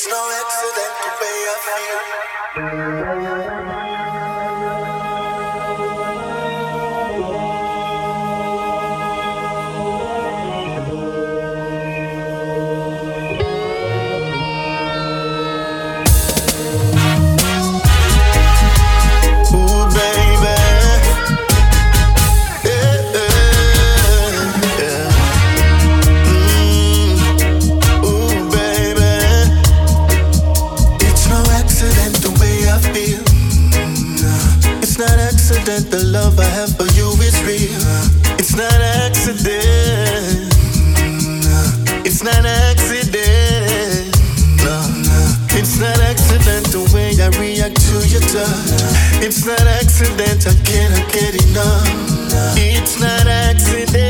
It's no accident the way I feel. your touch. It's not accident, I cannot get enough. It's not accident.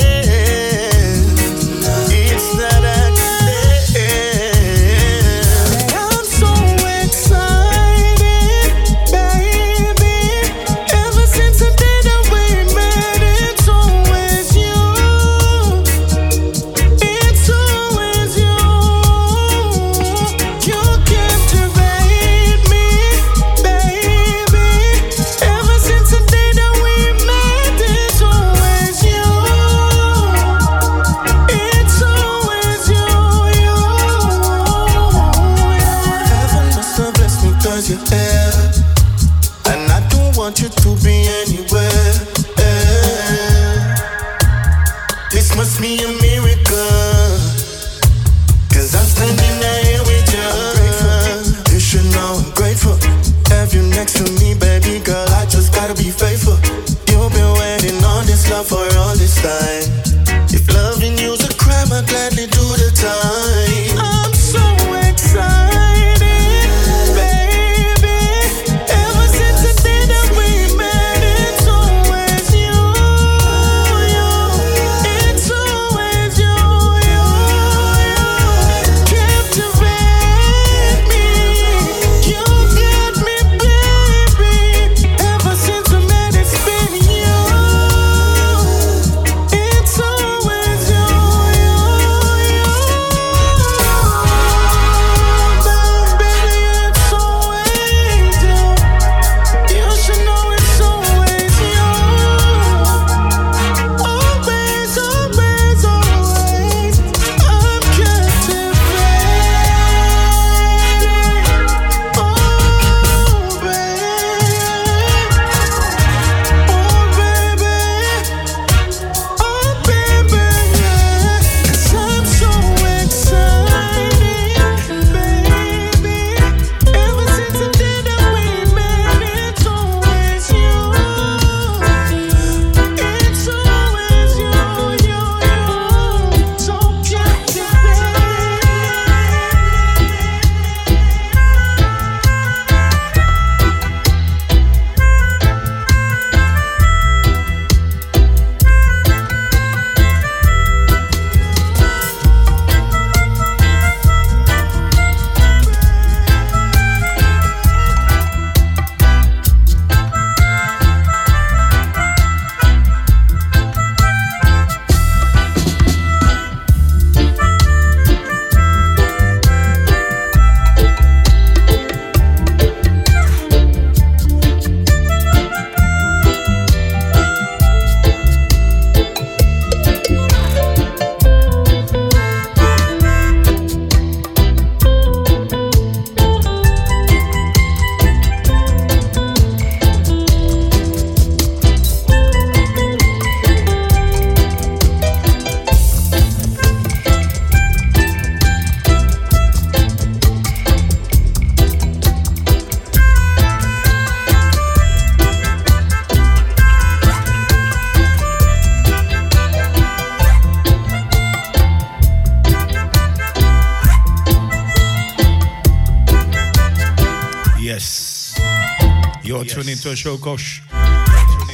listening to a show, Kosh.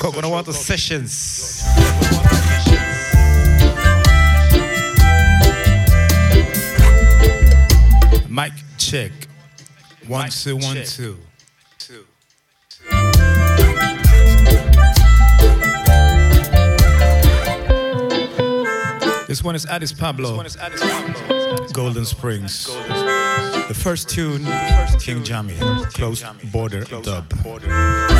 Coconut Sessions. Mic check. One, Mic two, one, check. two. This one is Addis Pablo. Is Addis Pablo. Golden Springs. The first tune, King Jammy, Close Border Dub. Border.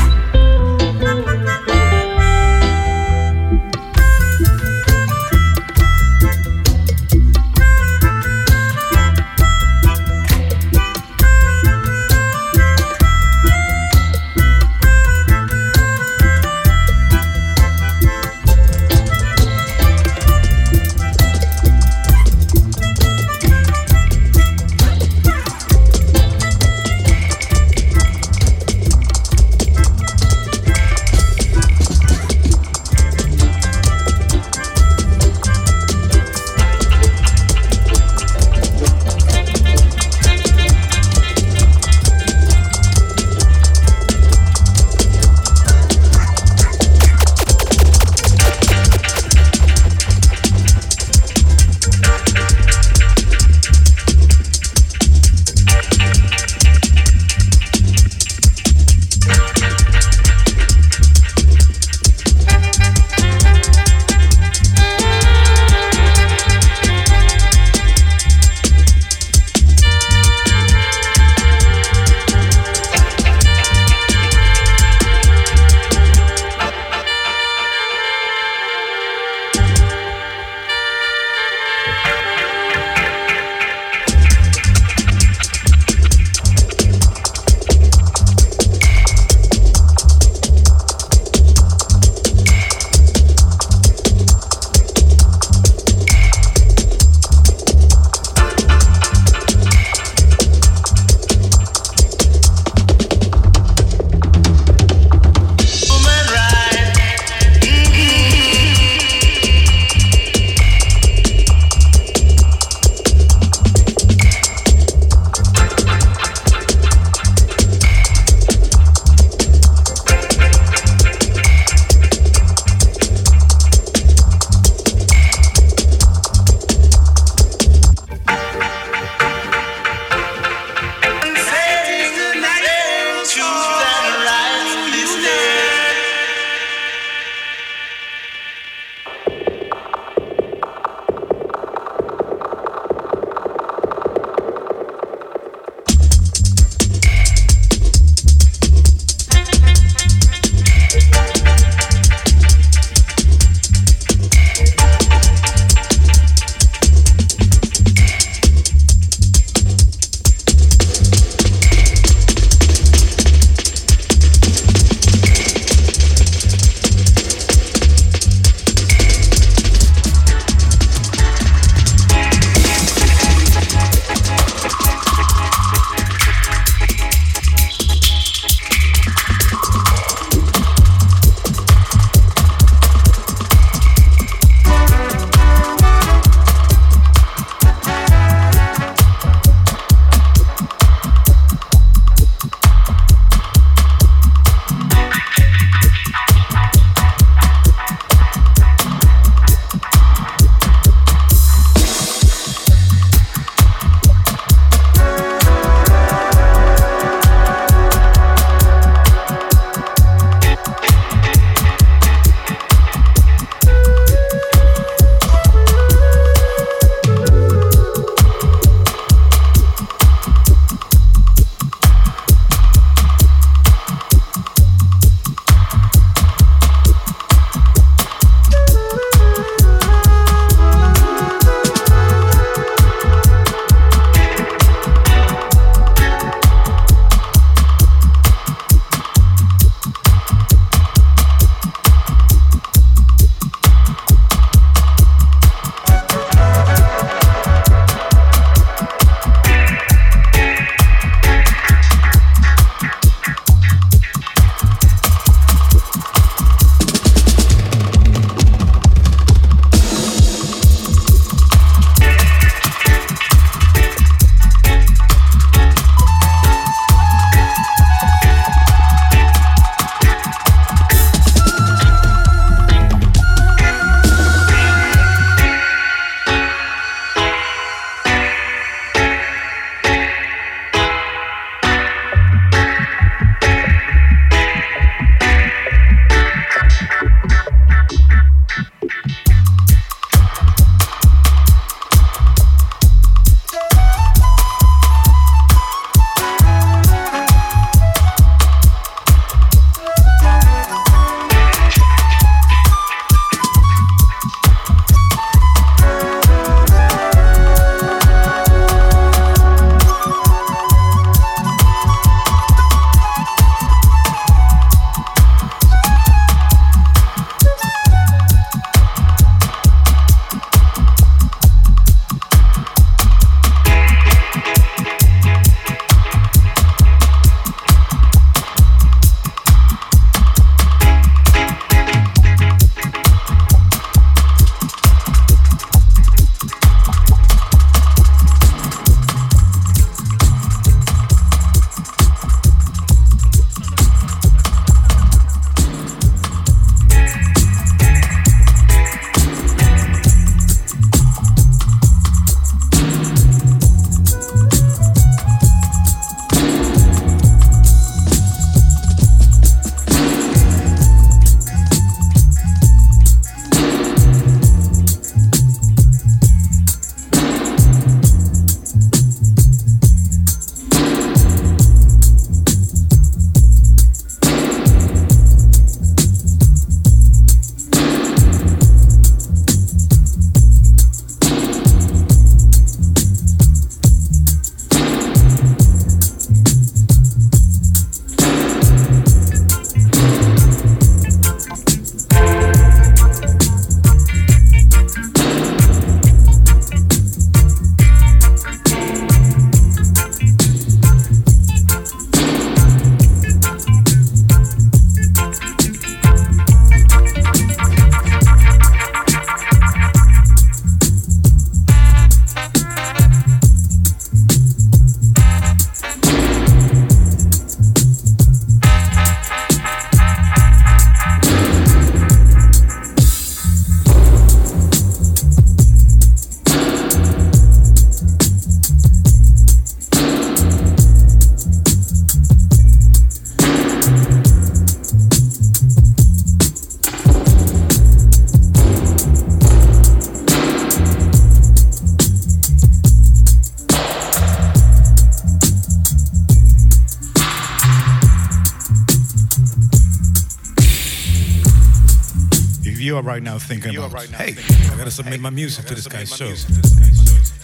Right now thinking about, right now hey, I gotta submit my music to this guy's show.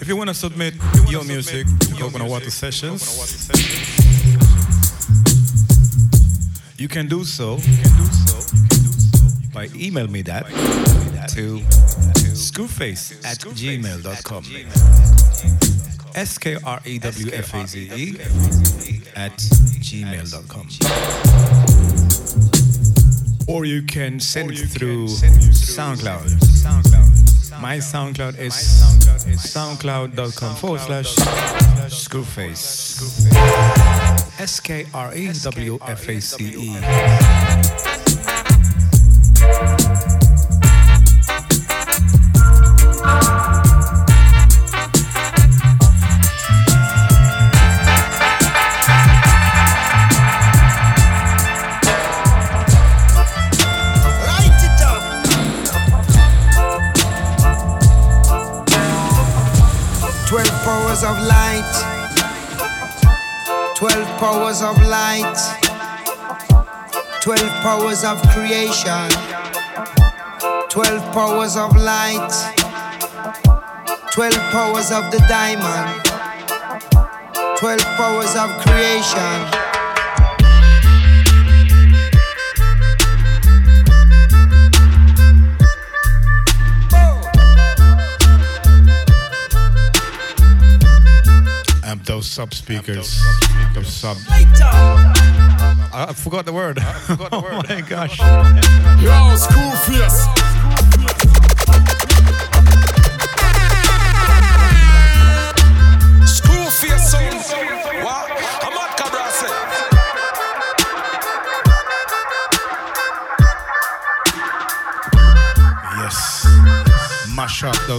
If you wanna submit your music, gonna watch the sessions. You can do so by email me that to screwface at gmail.com. S K R E W F A Z E at gmail.com. Or you can send it through SoundCloud. My SoundCloud is soundcloud.com forward slash screwface. S K R E W F A C E. powers of creation. Twelve powers of light. Twelve powers of the diamond. Twelve powers of creation. Those sub speakers. Those sub. I forgot the word. I forgot the oh word. oh my gosh. Yo, school fierce.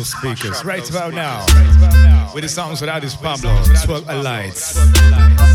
Speakers right about now with the songs without his Pablo, 12 Lights.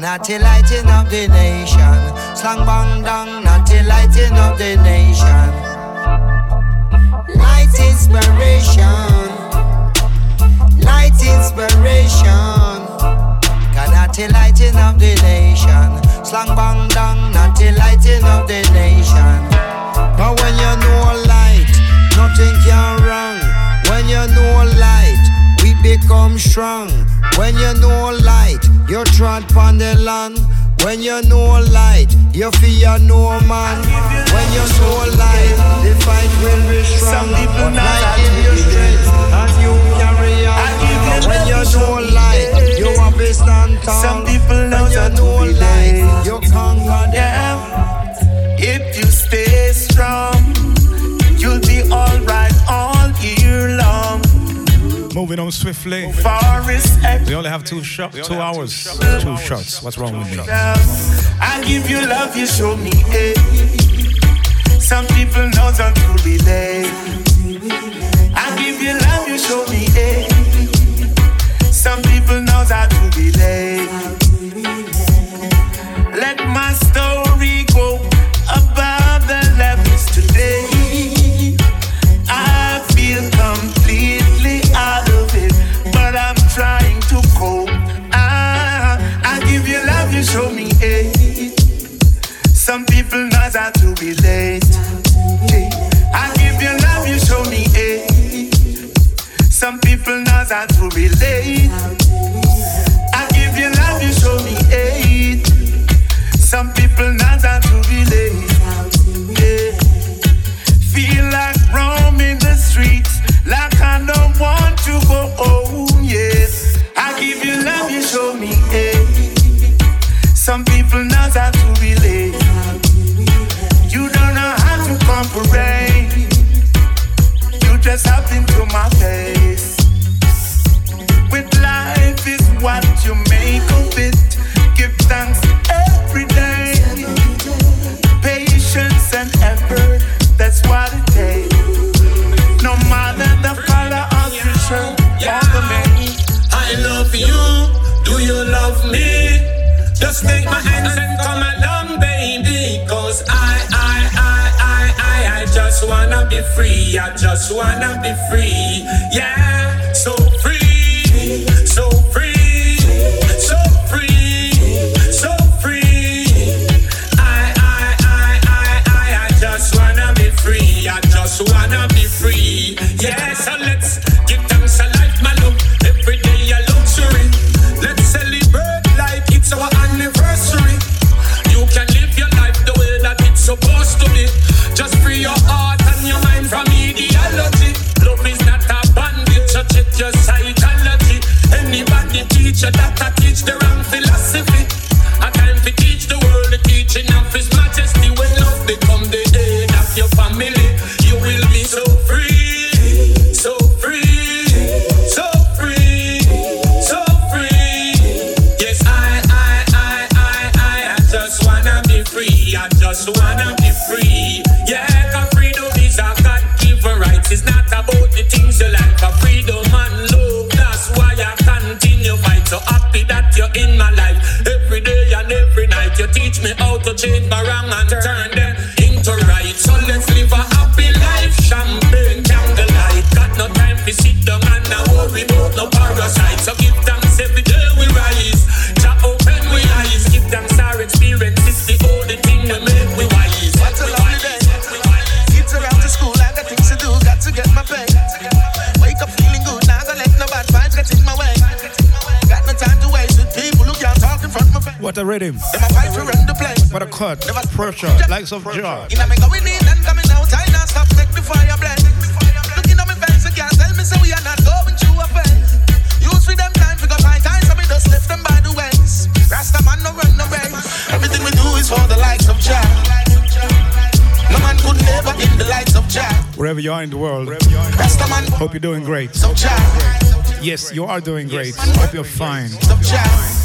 Natty lighting up the nation. Slang bang dang, natty lighting up the nation. Light inspiration. Light inspiration. Natty lighting up the nation. Slang bang dang, natty lighting up the nation. But when you know light, nothing can wrong. When you know light, we become strong. When you know light, you trod upon the land. When you know light, you fear no man. When you know light, the fight will be strong. Some people light give you strength and you carry on. When you know light, you have to stand tall. Some people know when you know light, you conquer them. If you stay strong, Moving on swiftly. We only have two shots, two hours, two shots. What's wrong with me? I give you love, you show me hate. Some people know how to relate. I give you love, you show me hate. Some people know how to relate. How just something. free. I just wanna be free. Yeah. just wanna be free. Yeah, cause freedom is a God given right. It's not about the things you like, but freedom and love. That's why I continue fight. So happy that you're in my life. Every day and every night, you teach me how to change my wrong and turn rhythm. Them a fight to run the place. But a cut, Never pressure, likes of Jah. Me going in and coming out, I not stop, make fire blend. Me you can't tell me so we are not going through a. Use them time, my time, so we just them by the ways. Rasta man no run. Everything we do is for the likes of Jah. No man could never in the of Jah. Wherever you are in the world, Rasta man. Hope you're doing great. So jar. Yes, you are doing great. Yes. Hope you're fine. Hope you're fine.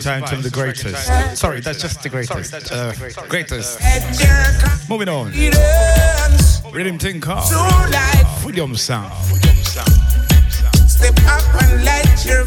times, the uh, greatest. Sorry, that's just the greatest. Uh, greatest. Moving on. Rhythm Ting Car. Sound. Step up and your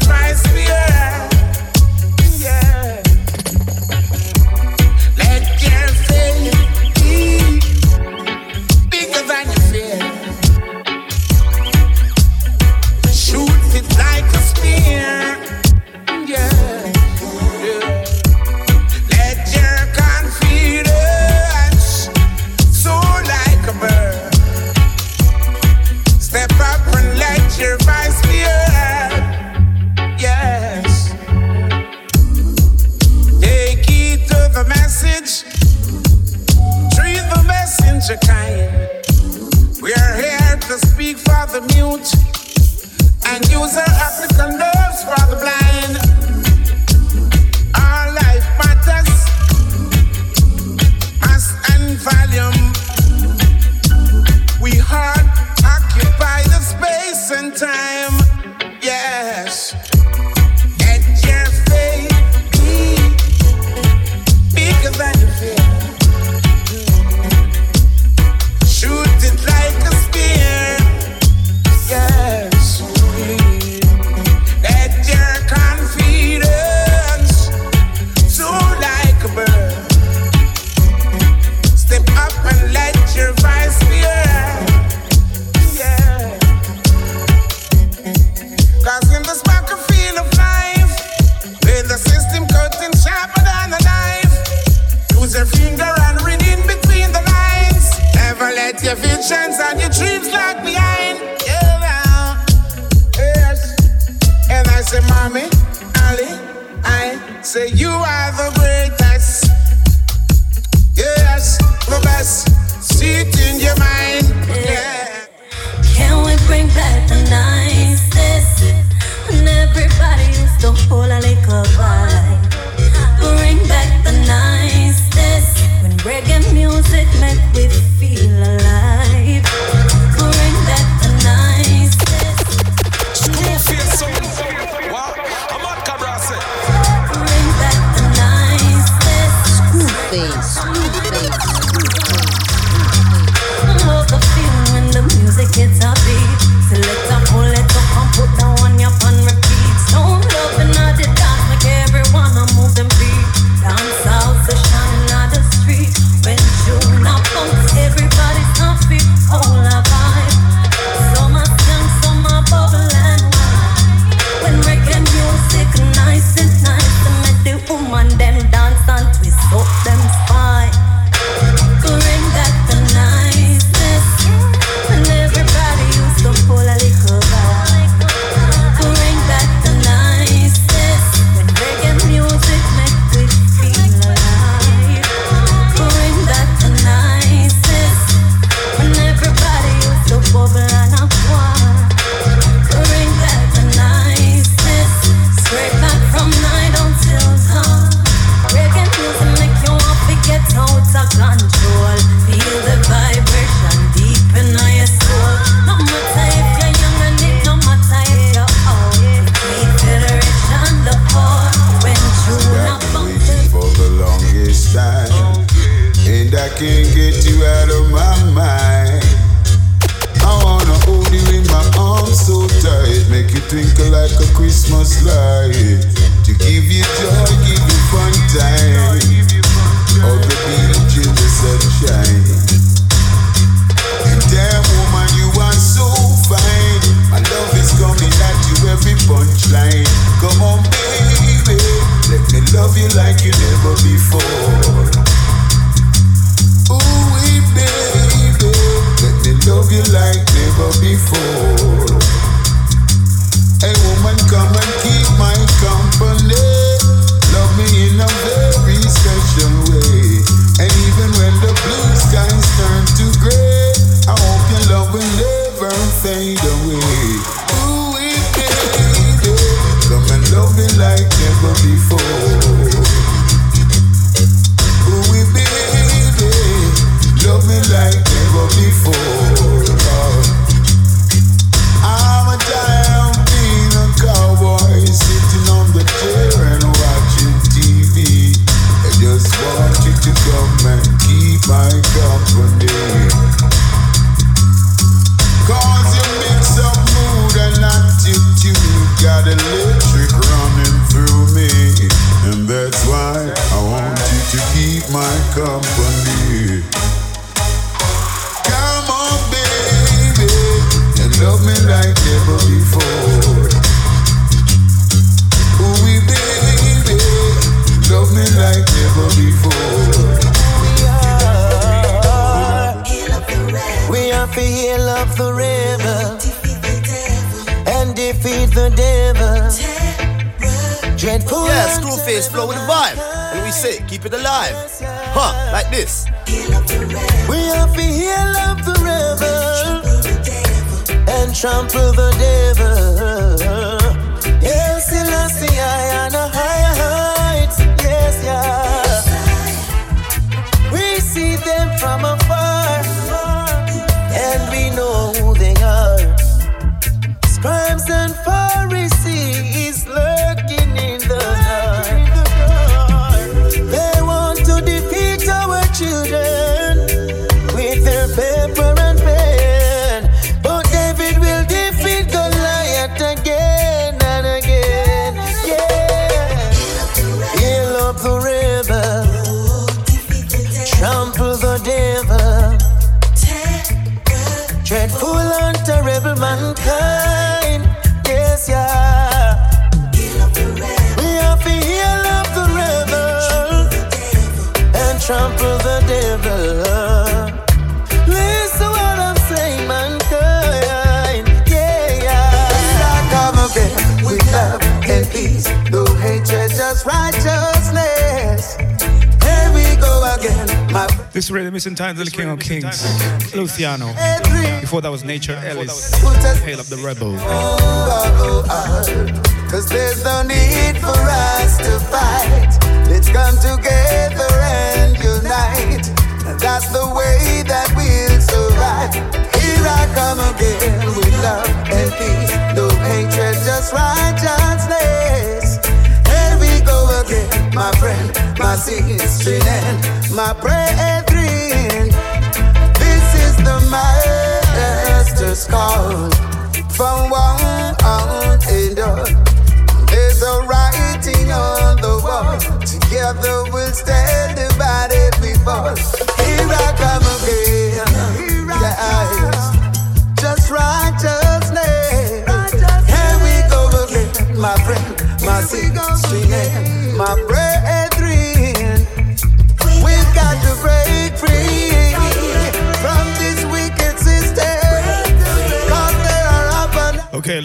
Nature Ellis, Hail Up the Rebel.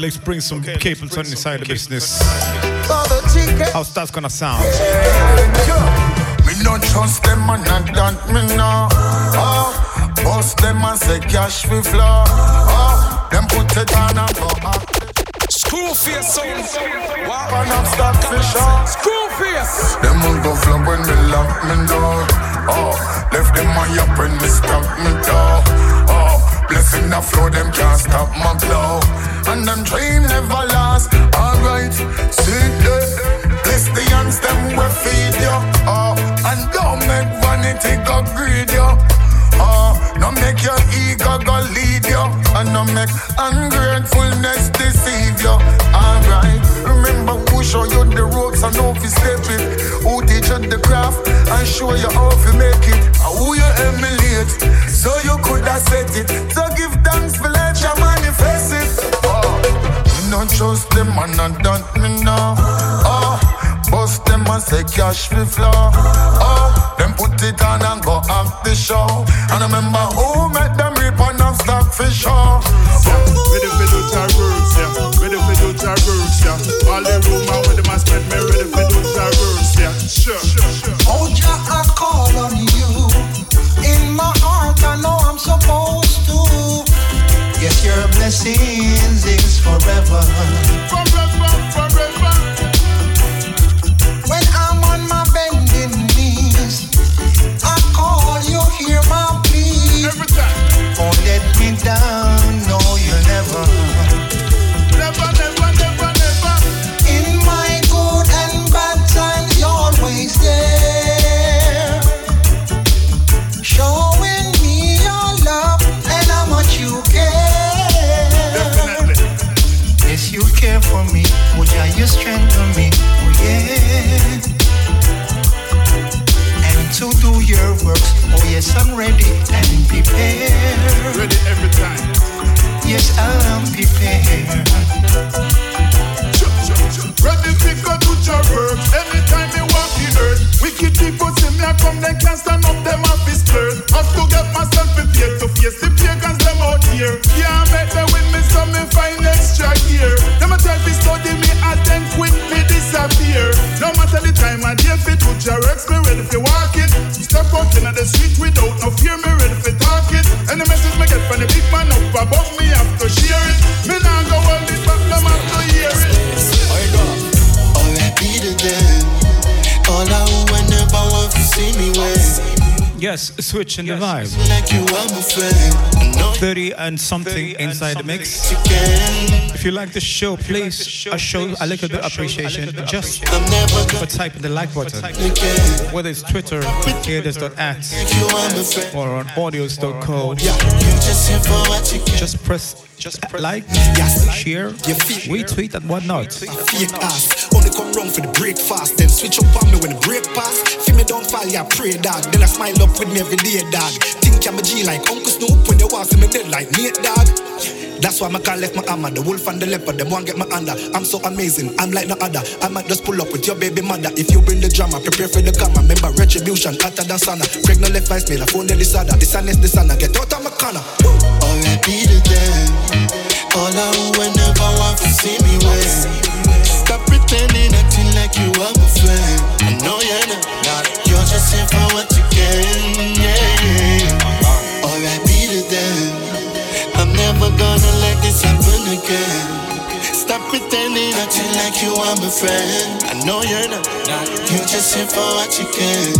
Let's bring some cables on the side of business. for the. How's that gonna sound? Me no trust them and not that me know. Oh, ah. bust them and say cash we flow. Oh, them put it on and go up. Screwface sound. Wow. And I'm stop fish on. Ah. Screwface. Them will go flop when me lock me door. Oh, left them on up when me stop me door. Oh, blessing the flow, them can't stop my flow. And them dream never last. Alright, see that. Bless the hands them will feed you. Oh, ah, and don't make vanity go greed you. Oh, ah, no make your ego go lead you. And no make ungratefulness deceive you. Alright, remember who show you the ropes and how to step it. Who teach you the craft and show you how to make it. And who you emulate, so you could have set it. Me trust them and don't me know. Oh, ah, bust them and say cash we flow. Oh, them put it on and go off the show. And I remember who make them rip off stock for sure. Blessings is forever. Forever, forever. When I'm on my bending knees, I call you, hear my plea. Every time. Won't let me down, no, you'll. Never, yes, I'm ready and prepared. Ready every time. Yes, I'm prepared. Ready to go do your work. Anytime you walk the earth. Wicked people see me, I come, they can't stand up, them off his flirt. Have to get myself prepared to face the pagans, them out here. Can't make them with me, so me find extra gear. Them a tell me study me, and then quickly disappear. No matter the time I deal fit, with your works, me ready for walk it. Step out in the street without no fear, me ready for talk it. Any message me get from the big man up above me, have to share it. Me Yes, switching the vibe. Like you are my friend. 30 and something inside the mix. If you like the show, please a show a little bit appreciation just for typing the like button. Whether it's Twitter, hearthis.at, Like you are my friend. or on audius.co. Yeah, you just here for what you can. Just press just like, share, retweet, and whatnot. For the breakfast. Then switch up on me when the break pass. Feel me don't fall, yeah, pray dog. Then I smile up with me every day, dog. Think I'm a G like Uncle Snoop when they walk in me dead like Nate Dogg. That's why my car left my hammer. The wolf and the leopard, them one get my under. I'm so amazing, I'm like no other. I might just pull up with your baby mother. If you bring the drama, prepare for the karma. Remember retribution, hotter than. Craig no left eyes, made a phone the sada. The sun is the sun, get out of my corner. R.I.P. to them. All I would never want to see me win. Stop pretending, you are my friend. I know you're not. You're just here for what you can. Yeah, yeah. R.I.P. to them. I'm never gonna let this happen again. Stop pretending, like you my friend. I know you're not. You're just here for what you can.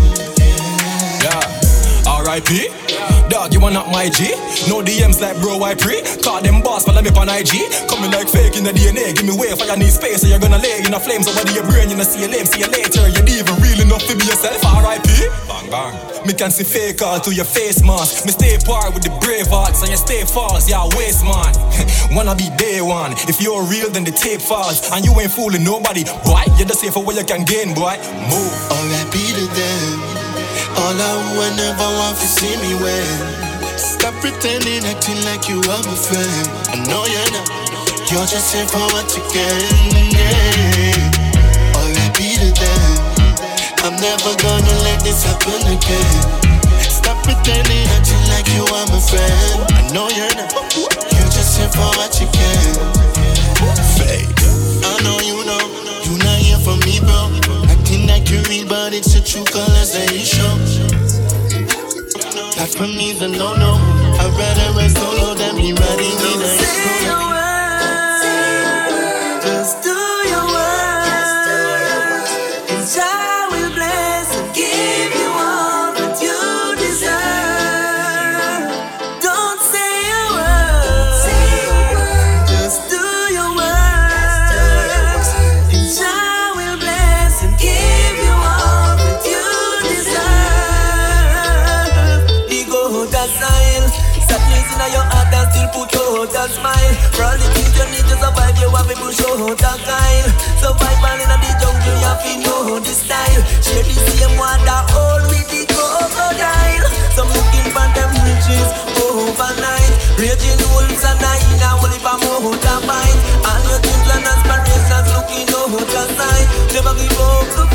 Yeah. R.I.P. Dog, you are not my G. No DMs like bro, I pre. Call them boss, follow me on IG. Coming like fake in the DNA. Give me way for you need space, so you're gonna lay in the flames over your brain. You know, see you lame, see you later. You're even real enough to be yourself. R.I.P. Bang bang. Me can see fake all to your face man. Me stay par with the brave hearts and you stay false. Yeah, waste man. Wanna be day one. If you're real, then the tape falls. And you ain't fooling nobody, boy. You're the safer way you can gain, boy. Move. R.I.P. to them. All I would never want to see me win. Stop pretending, acting like you are my friend. I know you're not. You're just here for what you can. Yeah. R.I.P. to them. I'm never gonna let this happen again. Stop pretending, acting like you are my friend. I know you're not. You're just here for what you can. Fake. I know you know. You not here for me, bro. You real, but it's the true colors that for me's a no no. I'd rather rest solo than be riding in a out a kind. Survival in the jungle, you have to know the style. Share the same water, all with the crocodile. Some looking for them riches overnight. Raging wolves and now only for motorbike. All your dreams and aspirations looking out of sight. Never give up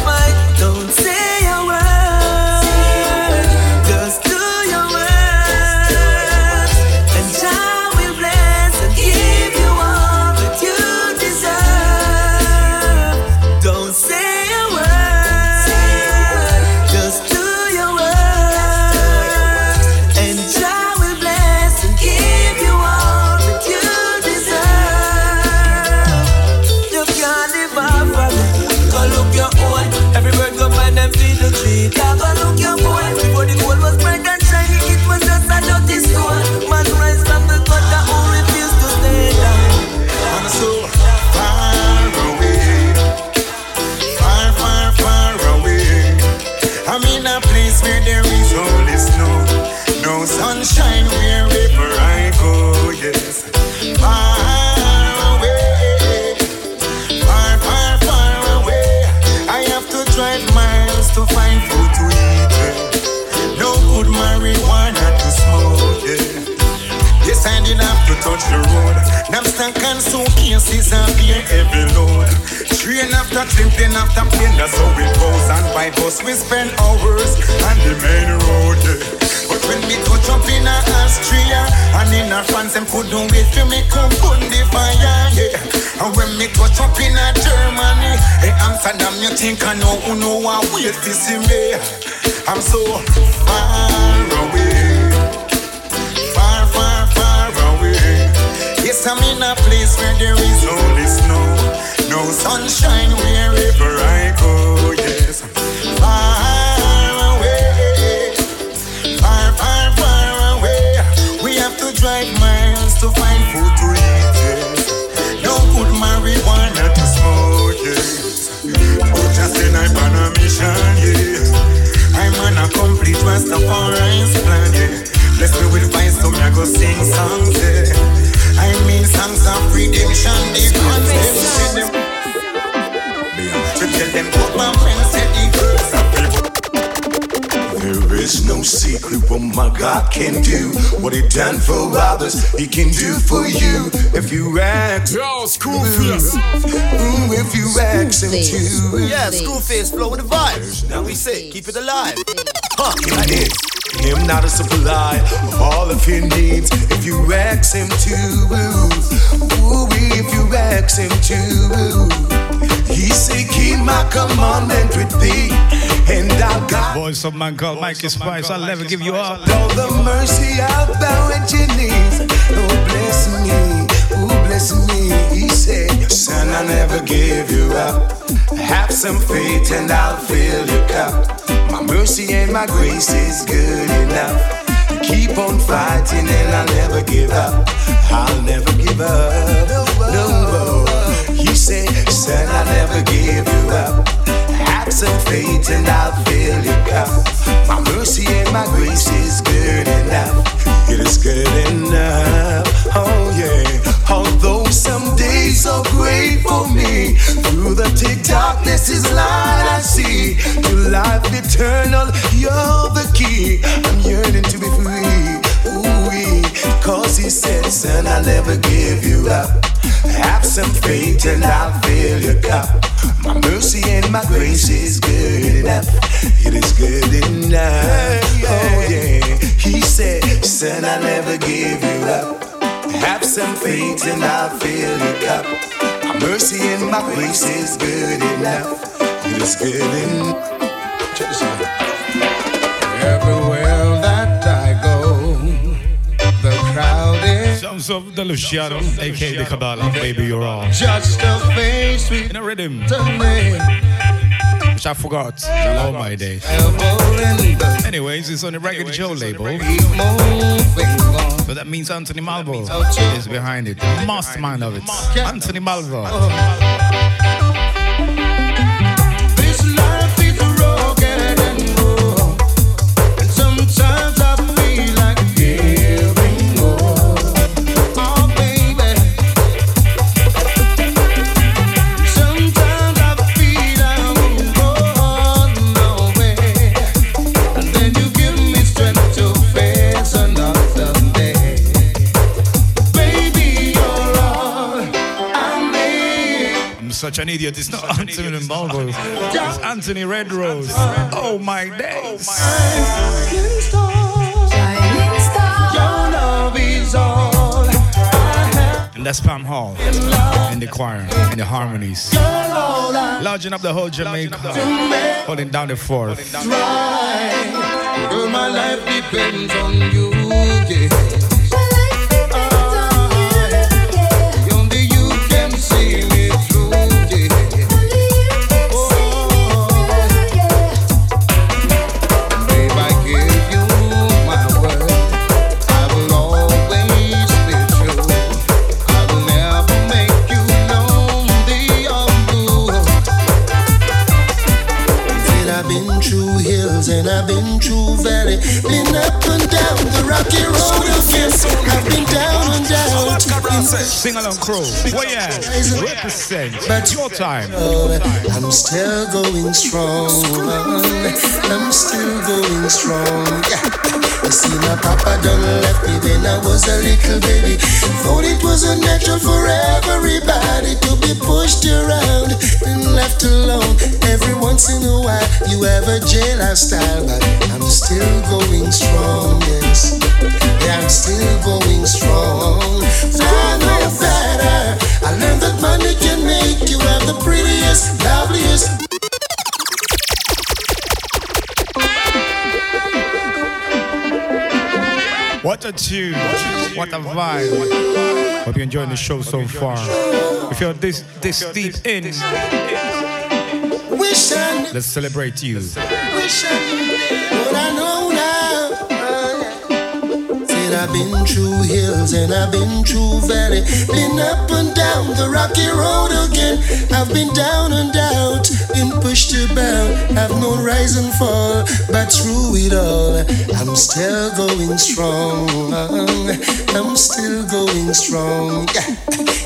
suitcases are bear heavy load. Train after train, plane after plane, that's how it goes. And by bus we spend hours on the main road. But when we touch up in a Austria and in a France, them couldn't wait for me come put the fire. Yeah. And when me touch up in a Germany, hey Amsterdam, you think I know who know I wait to see me. I'm so far away I'm in a place where there is only snow, no sunshine wherever I go. Yes, far away, far, far, far away. We have to drive miles to find food to eat. Yes. Don't put marijuana to smoke. Yes, but just then I'm on a mission. Yes, I'm on an accomplished master for can do. What he done for others, he can do for you. If you ask, yo, school mm. face. Ooh, mm, if you ask him to. Yeah, Screwface, flow with the vibes. Now we say, keep it alive. Huh, like this. Him not a supply of all of your needs. If you ask him to, ooh, if you ask him to, he say, keep my commandment with thee, and I'll guide. Voice of man called Mikey Spice. I'll never give you up. All the mercy I'll bow at your knees. Oh, bless me, oh, bless me. He said, Son, I never give you up. Have some faith and I'll fill your cup. My mercy and my grace is good enough. Keep on fighting and I'll never give up. I'll never give up. No, he said, Son, I'll never give you up. Have some faith and I'll fill your cup. My mercy and my grace is good enough. It is good enough. Oh yeah. Although some days are great for me, through the thick darkness is light I see. To life eternal, you're the key. I'm yearning to be free. Ooh, cause he said, son, I'll never give you up. Have some faith and I'll fill your cup. My mercy and my grace is good enough. It is good enough. Oh yeah. He said, son, I'll never give you up. Have some faith and I'll fill your cup. My mercy and my grace is good enough. It is good enough. Everywhere Sounds of the Luciano, aka the Kabbalah. Baby, you're all. just a face with In a rhythm, which I forgot all my days. Anyways, it's on the Ragged Joe label. So that means Anthony Malvo is behind it. Mastermind of it. Anthony Malvo. Such an idiot. It's not Anthony Malvo. It's Anthony Red Rose. Oh my oh, days. Is all I have. And that's Pam Hall in the choir, in the harmonies. You're all I Lodging up the whole Jamaica, holding down the fourth. Girl, my life depends on you, yeah. Been up and down the rocky road again. I've been down and out. Sing along, Crow. Where you at? Represent. But Your time. Uh, I'm still going strong. I'm still going strong. Yeah. You see, my papa done left me when I was a little baby. Thought it was a natural for everybody to be pushed around and left alone. Every once in a while, you have a jailer style, but I'm still going strong. Yes, yeah, I'm still going strong. I know better. I learned that money can make you have the prettiest, loveliest. What a tune. What a vibe. Hope you're enjoying the show so far. If you're this this deep in, let's celebrate you. I've been through hills and I've been through valley. Been up and down the rocky road again. I've been down and out, been pushed about. I've known rise and fall, but through it all, I'm still going strong. I'm still going strong.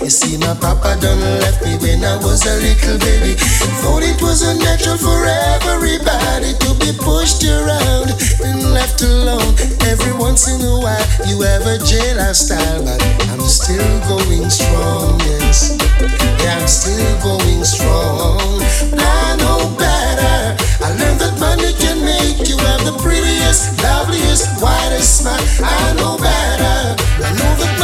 You see, my papa done left me when I was a little baby. Thought it was unnatural for everybody to be pushed around and left alone. Every once in a while, you have a jailer style, but I'm still going strong. Yes, yeah, I'm still going strong. I know better. I learned that money can make you have the prettiest, loveliest, whitest smile. I know better. I know that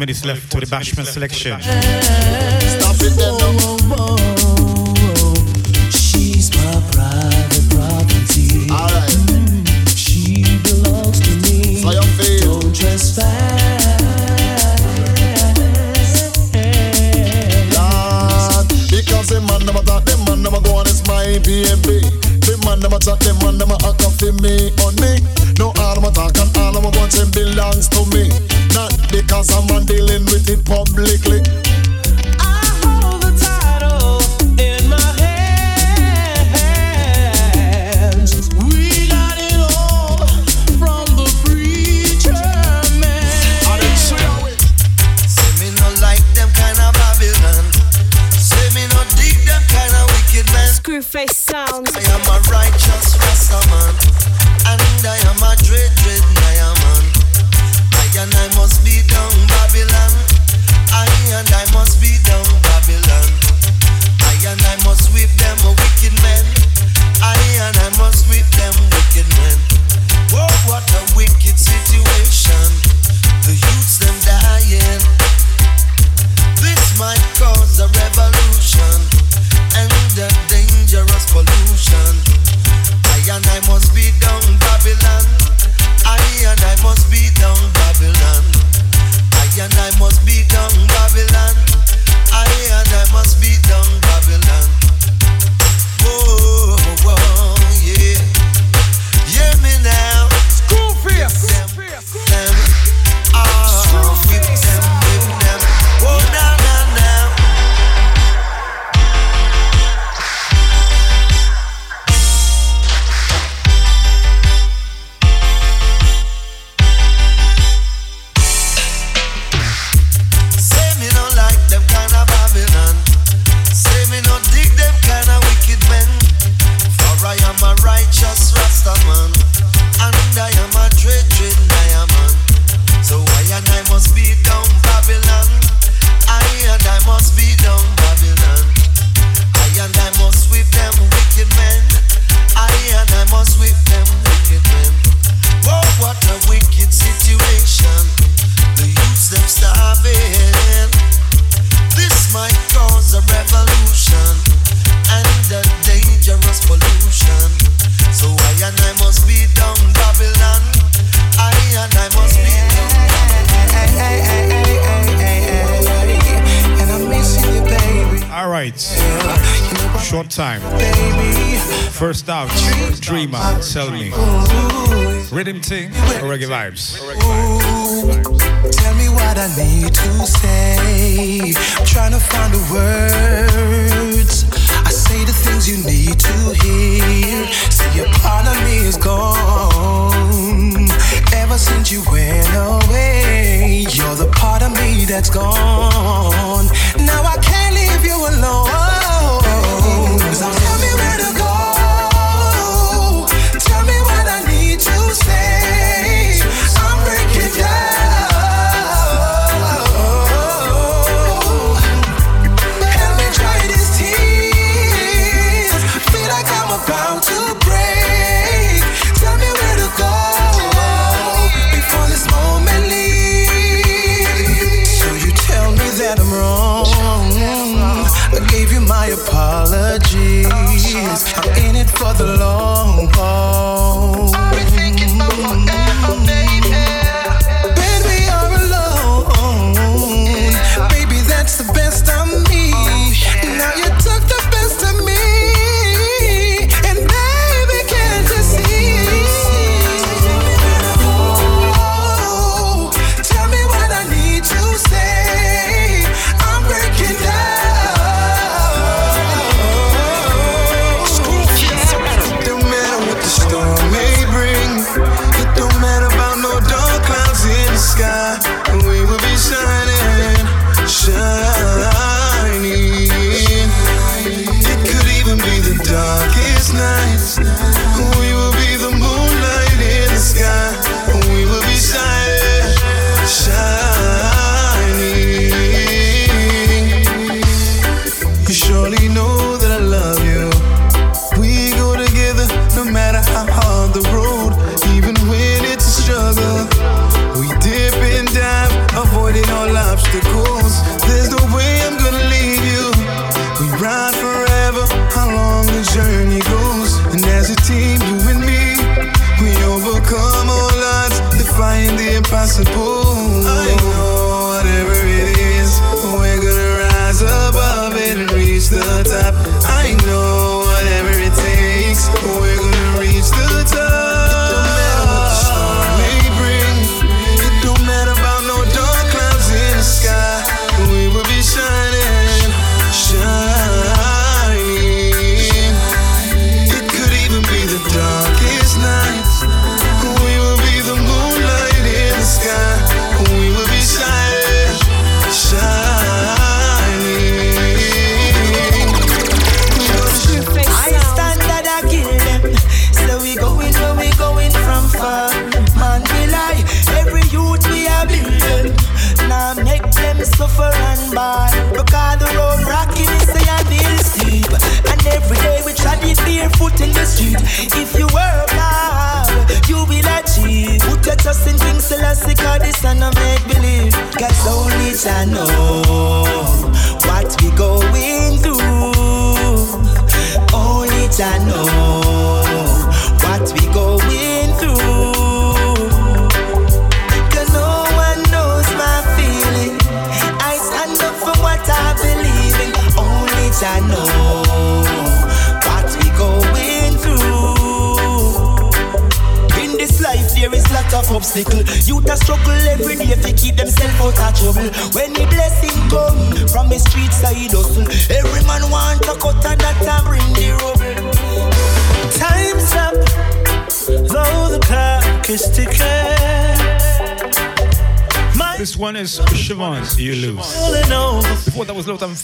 minutes left to the Bashman selection. Stop it then now. She's my private property. Alright. She belongs to me. So you feel? Don't trespass. Lord, because the man them a talk, man them a go on it's my baby. The man them a talk, them man them a act up for me on tell me. Rhythm thing or reggae vibes?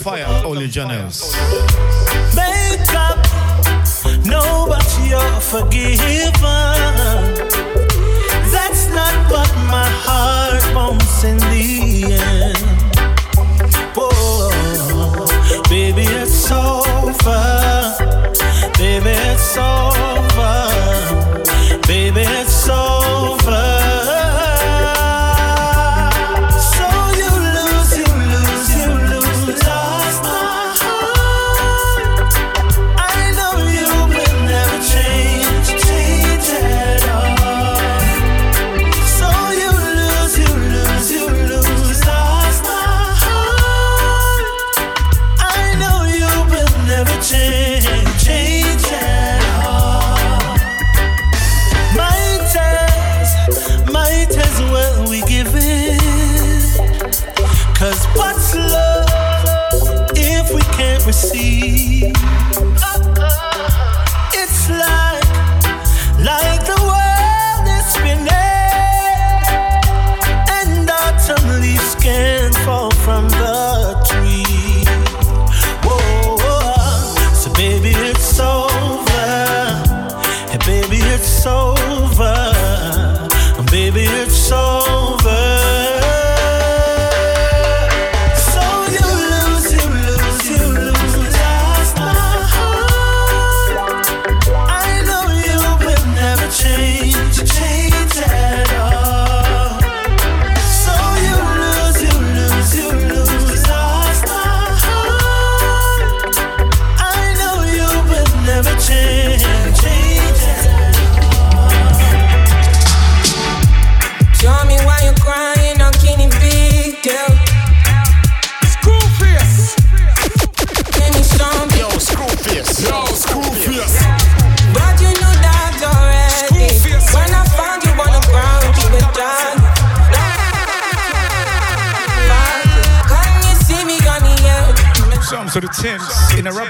Fire,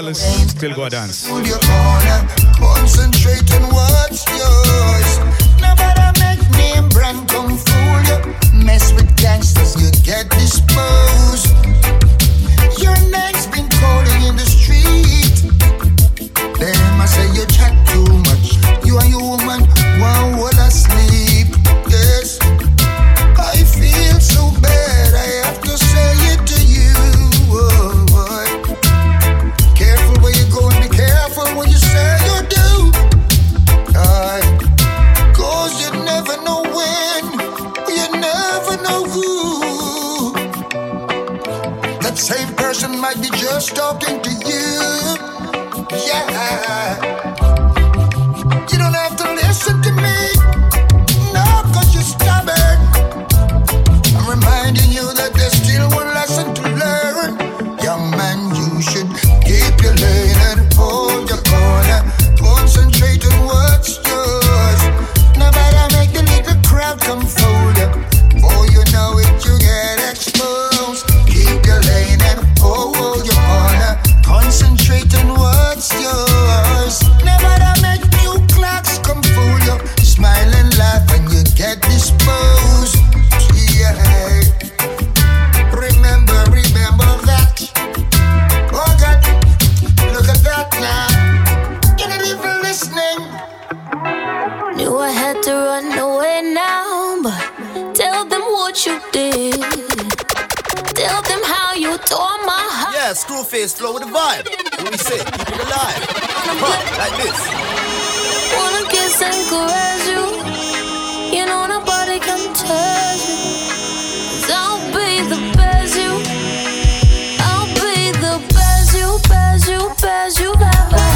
Still go dance. number. Tell them what you did. Tell them how you tore my heart. Yeah, Screwface flow with the vibe. What we say, keep it alive. Huh, like this. Wanna kiss and caress you. You know nobody can touch you. i I'll be the best you. I'll be the best you, best you, best you ever.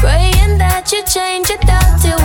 Praying that you change your thought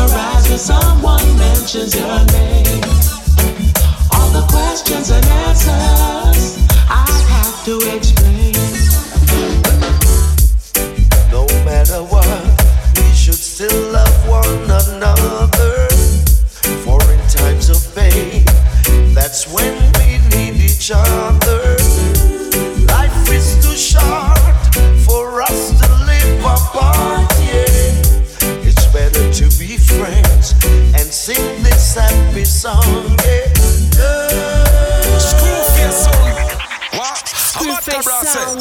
memorize when someone mentions your name. All the questions and answers I have to explain. No matter what, we should still love one another. For in times of pain, that's when we need each other. Life is too short. Fake down.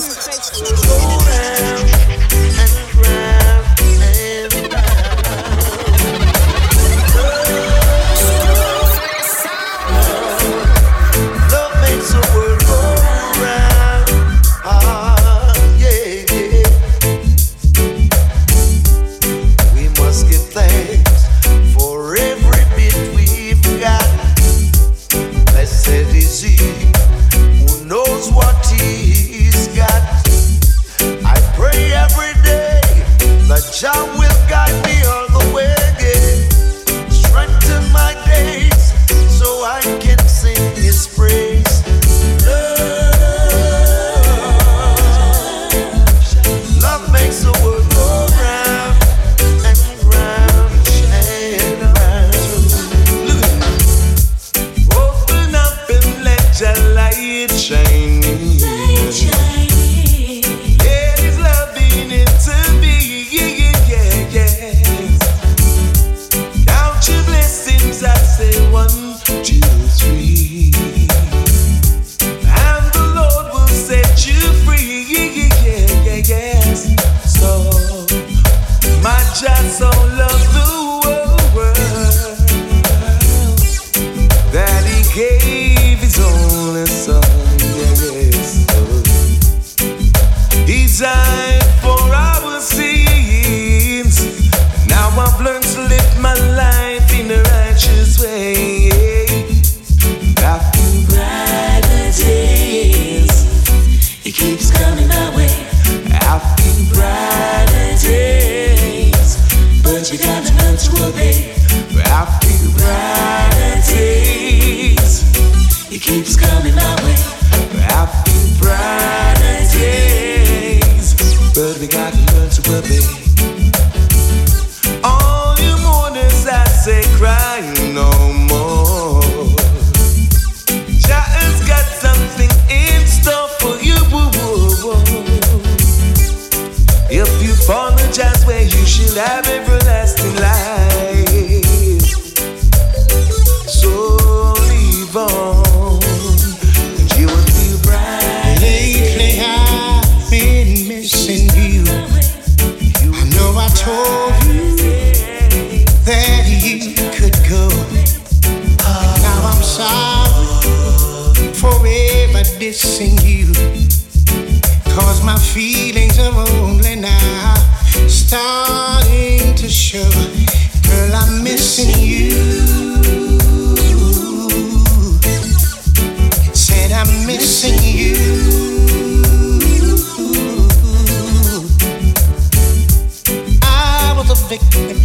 perfect.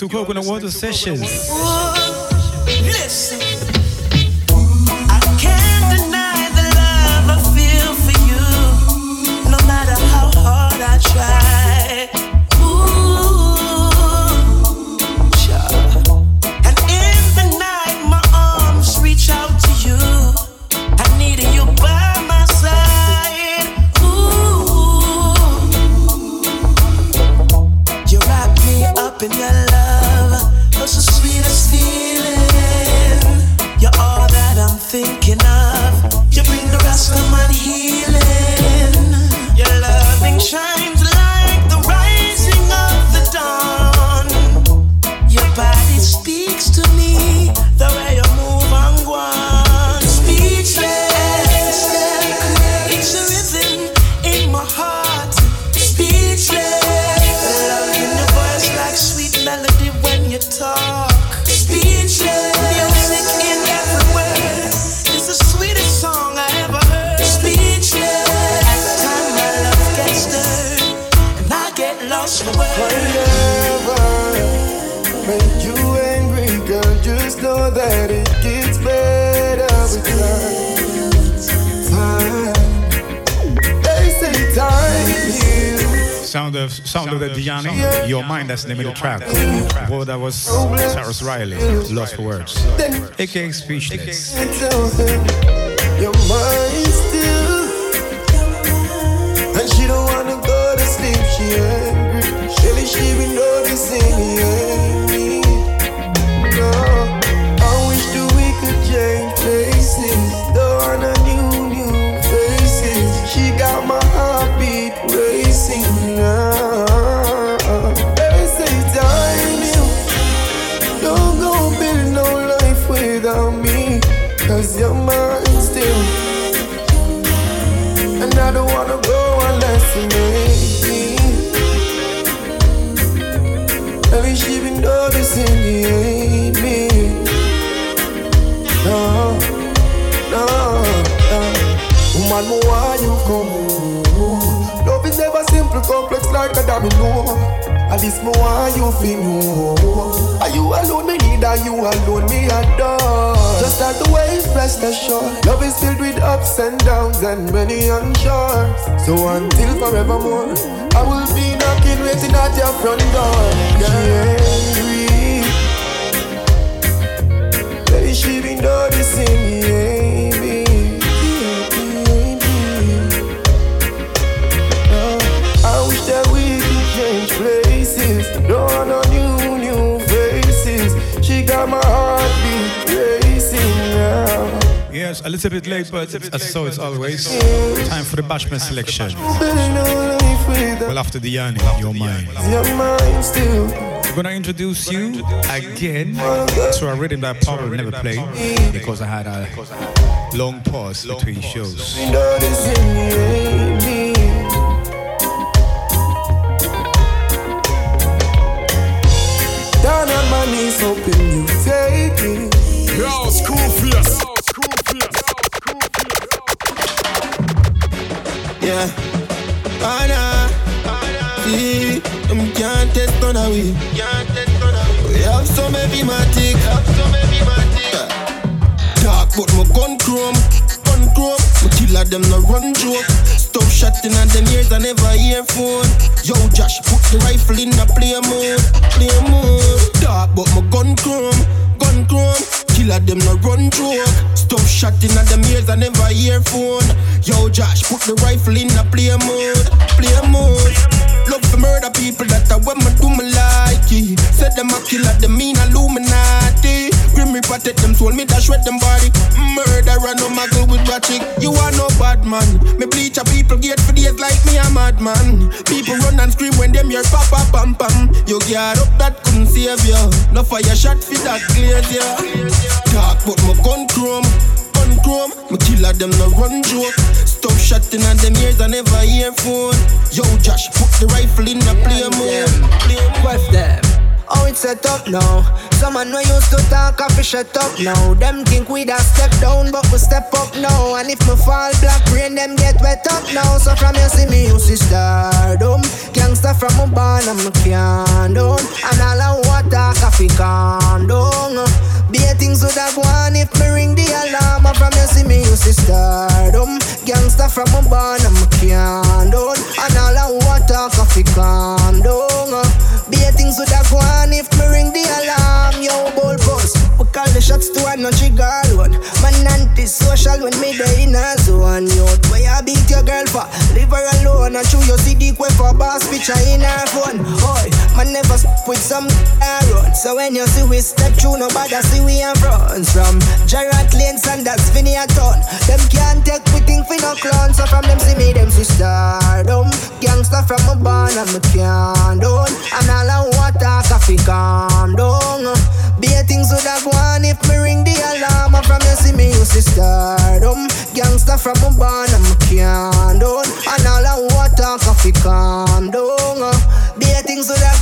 To Coconut Water Sessions. Listen. That's the name of the track. Well, that was Cyrus Riley, Lost for Words, aka Speechless. Time for the Bashman selection. Building a life with Well, after the Yanni, Your Mind. your mind still. We're gonna introduce you again to a rhythm that I probably never played because I had a long pause between shows. Noticing me, ain't me. Down on my knees, hoping you take me. Yo, school face. Yeah. Anna. See, them can't test on a we. We have some heavy matic. Dark, but my gun chrome. Gun chrome. My killer them no run joke. Stop shotting at them ears, I never hear phone. Yo, Josh, put the rifle in the play mode. Play mode. Dark, but my gun chrome. Gun chrome. Killer them no run joke. Stop shotting at them ears, I never hear phone. Yo, Josh, put the rifle in the play mode. Play mode. Love for murder people that I want me do me like it. Said them a killer, them mean Illuminati. Grim Reaper take them soul, me dash with them body. Mm, Murderer no muggle with ratchet. You are no bad man. Me bleach a people get for days like me a madman. People run and scream when them hear papa pam pam. You get up that couldn't save you. No fire shot for that glaze yeah. Talk but my gun chrome. Gun chrome. Me killer them no run joke. Stop shot in them ears, I never hear phone. Yo, Josh, put the rifle in the play mode. Quest them. Oh, it's set up now. Someone no used to talk, I shut up now. Them think we da step down, but we step up now. And if me fall black rain, them get wet up now. So from you see me, you see stardom. Gangster from my barn, I'm a can down. And all I want I calm down. Be a things would have gone if me ring the alarm. And from you see me, you see stardom. Gangster from my barn, I'm a can down. And all I want I. Be a things have gone if me ring the alarm. Yo, ball call the shots to a no trigger one. Man anti-social when me day in a zone. Yo, where you beat your girl for? Leave her alone and show you see the quay for boss picture in her phone. Oi, man never sp- with some run. So when you see we step through, nobody see we in front. From Gerard Lane, Sanders, Vinny a ton. Them can't take we think for no clown. So from them see me, them see stardom. Gangsta from a barn and me can't. And all I want talk, I fi calm down. Be a things would have gone if me ring the alarm. And from you see me, you see stardom. Gangster from a and me can't down. And all I want talk, I fi calm down. Uh, Be a things would have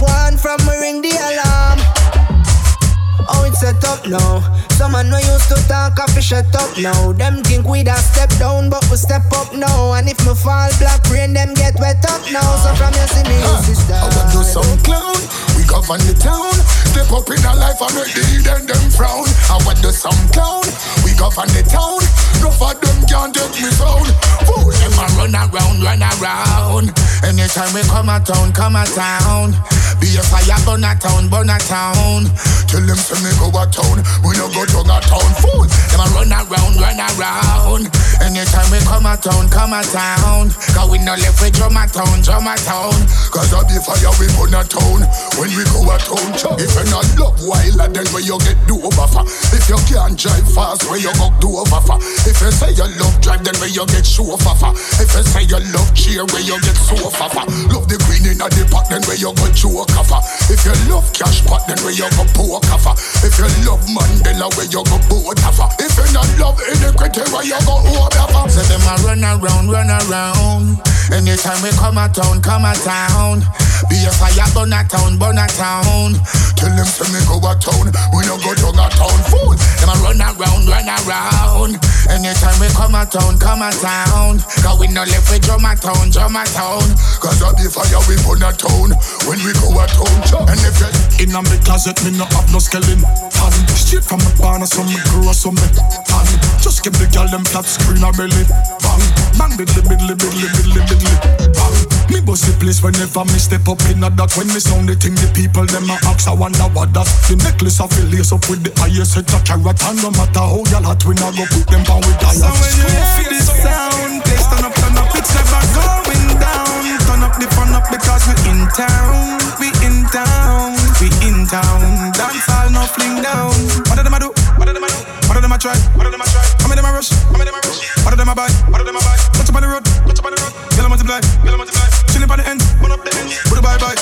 up now. Someone no used to talk, I fi shut up now. Them think we da step down, but we step up now. And if me fall black rain, them get wet up now. So from you see me, you see I want do some clown, we govern the town. Step up in our life and make the hidden them frown. I want do some clown, we govern the town. No for them can't take me sound. Fool them a run around, run around. Anytime we come a town, come a town. Be a fire, burn a town, burn a town. Tell them to me go a town, we no go to a town. Fool them a run around, run around. Anytime we come a town, come a town. Cause we no left with drum a town, drum a town. Cause I be fire, we burn a town. When we go a town, if you not love wild, then where you get do over for. If you can't drive fast, where you go do over for. If you say you love drive, then where you get show off for. If you say you love cheer, where you get so off for. Love the green in the pot, then where you go joke for. If you love cash pot, then where you go poke for. If you love Mandela, where you go boat off. If you not love iniquity, where you go hold off for. Say them a run around, run around. Anytime we come a town, come a town. Be a fire, burn a town, burn a town. Tell them to me go a town, we no go to a town. Fool, them a run around, run around. Anytime we come a town, come a town. Cause we no left with drum a town, drum a town. Cause I be fire, we burn a town. When we go a town, and if you In a me closet, me no have no skeleton. Pan straight from the barn, so me grow so me pan. Just give the girl them flat screen a belly. Bang, bang, diddly, diddly, diddly, diddly, diddly. Bang. Me bust the place whenever me step up in a that. When me sound the thing, the people them a ask, I wonder what that. The necklace of lace up with the highest set of carrot, and no matter how y'all hot, we not go put them down with diet. So when you feel this sound, they turn up, turn up, it's never going down. Turn up the fun up because we in town, we in town, we in town. Dance all no fling down. What do a do? What do a do? What do a try? What do a try? How many them a rush? How many them a rush? What do a buy? What do a buy? Touch up on the road, touch up on the road. A multiply, a multiply. Chilling on the end, burn up the end. Put a bye bye.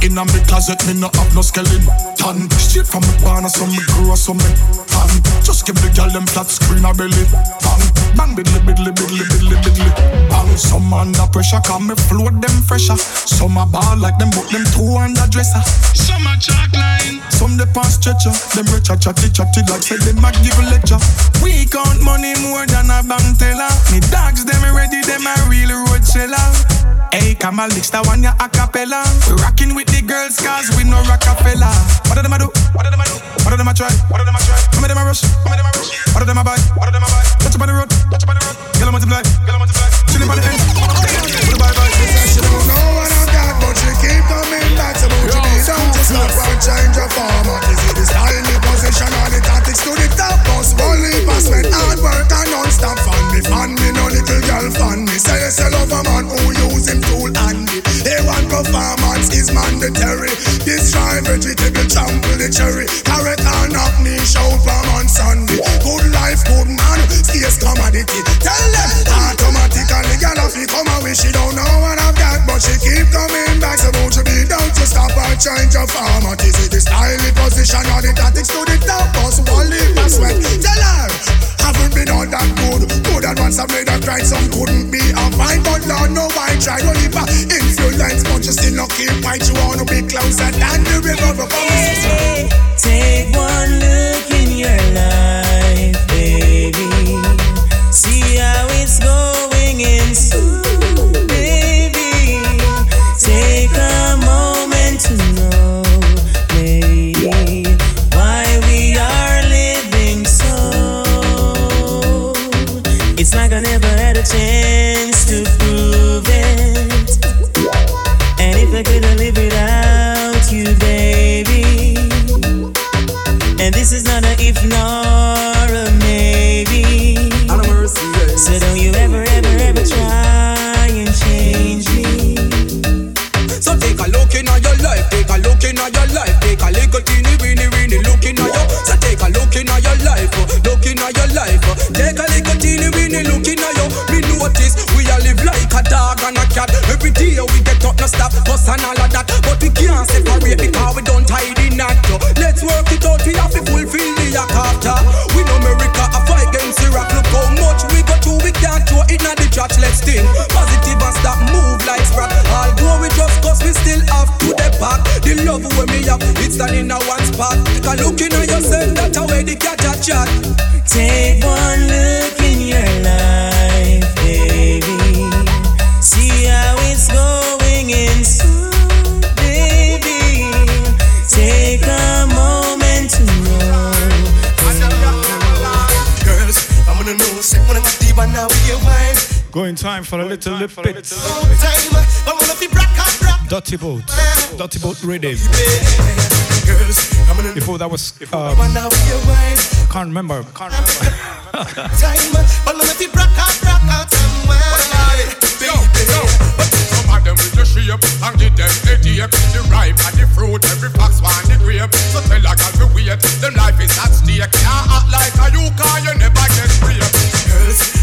In a me closet, me no have no skeleton. Straight from the barn, so me grow so me pan. Just give the girl them flat screen a belly. Bang, bang, biddly, biddly, biddly, biddly, biddly. Bang, some under pressure, come me float them fresher. Some a ball like them, but them two under dresser. Some a chalk line, some the past stretcher. Them rich a chatty chatty like say them a give a lecture. We count money more than a bank teller. Me dogs them ready, them a real road seller. Hey, come on, mix that one ya a cappella. We rocking with the girls cause we no Rockefeller. What do them a do? What do them a do? What do them a try? What do them a try? How many them a rush? How many them a rush? What do them a buy? What do them a buy? Touch up on the road, touch up on the road. Girl a multiply, girl a multiply. Chilling by the end. Put a bye bye. She don't know what I've got, but she keep coming back. So won't you be down to stop and change your format? Is it the style, the position, or the tactics to the top? One leap I sweat, hard work and non-stop fan me. Fan me, no little girl fan me. Say you love a man who use him tool handy. A1 performance is mandatory. Destroy vegetable, trample the cherry. Carrot and knock me, shout from on Sunday. Good life, good man, stays commodity. Tell them, automatically, girl, if you come away, she don't know what but she keep coming back, so won't you be down to stop her change of format? Is it the style, the position, or the tactics to the top? Boss, Us wallet, I sweat. Tell her, haven't been all that good. Good and once I made her cry, some couldn't be a fine, but Lord, no, I tried to leave her influence, but you still not keep right. You wanna be closer than the river, but promise. Hey, take one look in your love. like a dog and a cat. Every day we get up, no stop, bus and all of that. But we can't separate because we don't hide in that. Let's work it out, we have to fulfill the act after. We know America, a fight against Iraq. Look how much we go through, we can't throw it in the church. Let's think positive and stop, move like sprat. Although we just cause we still have to depart. The love we me have, it's done in a one spot. Cause looking at yourself, that's where the cat chat. Take one look. time for a little lip bit. Dirty boat, dirty boat rhythm. Before that was, um, can't remember. Can't remember. the And them a The ripe and the fruit Every the grape. So tell a girl to wait. Them life is at stake. Act like a you you never get Girls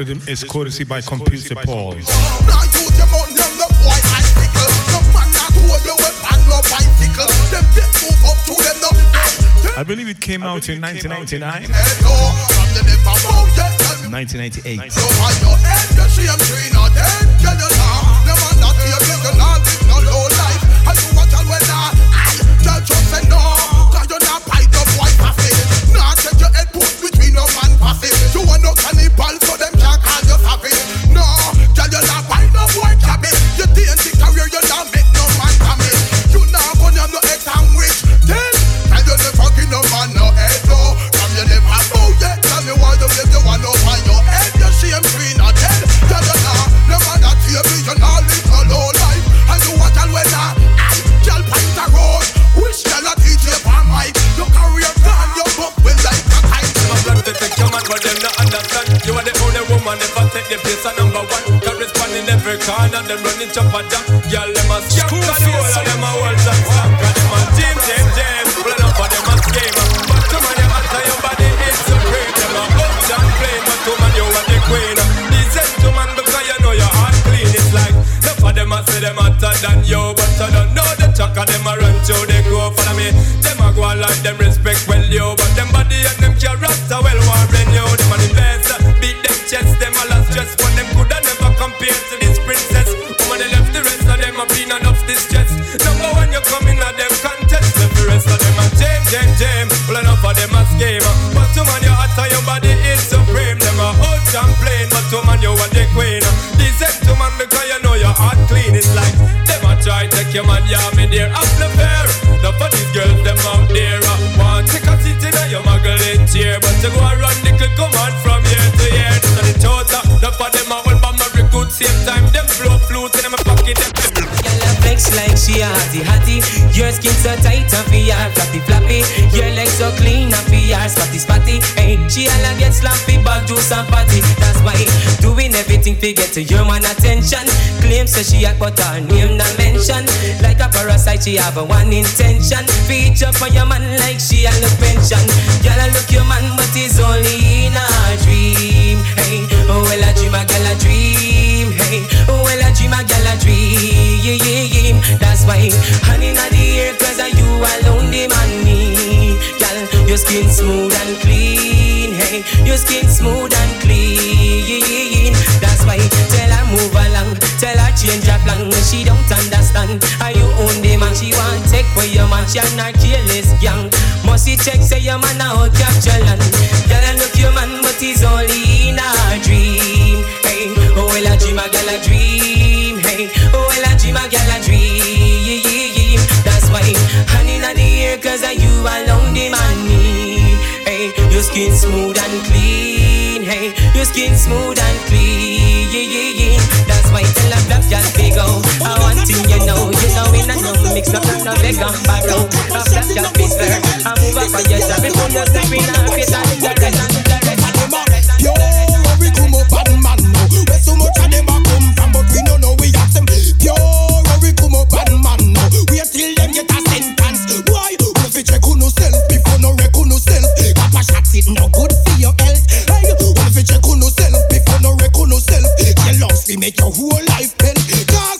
rhythm is courtesy by Computer Paul. I believe it came out in 1999. 1998. Corner, them running chop a jam. Girl, them a scam, cause the whole of them a hold and slam. Cause them a jam, jam, jam. Well, enough of them a scheme. But to man, you matter your body is supreme. Them a up champagne, but to man, you are the queen. Decent to man, because you know your heart clean. It's like, enough of them a say them hotter than you. But I don't know the chaka, them a run through, they go follow me. Them a go like them Your skin so tight and your flappy flappy. Your legs so clean and your spotty spotty. Hey, she all get slappy back juice and patty That's why doing everything to get to your man attention. Claim say she a but her name not mention Like a parasite she have a one intention. Feature for your man like she a look pension. Girl a look your man but it's only in a dream. Hey, oh well a dream a girl a dream. Hey, oh well dream a girl a dream. That's why honey inna the air cause you alone the man need. Girl, your skin smooth and clean. Hey, your skin smooth and clean. That's why tell her move along. Tell her change her plan she don't understand. Are you own the man? She want take for your man. She not careless young Must he check say your man a hold capture land. Girl, I look your man but he's only in a dream. Hey, oh well a dream a girl a dream oh a dream a girl a dream. That's why honey inna the air you alone the man need Hey, your skin smooth and clean. Hey, your skin smooth and clean. That's why tell a black girl big I want you know, you know in a no mix up no beg and back out A black girl I move up on your job Before you step in and fit and direct and direct Yo, it no good for your health. Hey, we fi check on self before no wreck on self. Your lungs fi make your whole life pen. Cause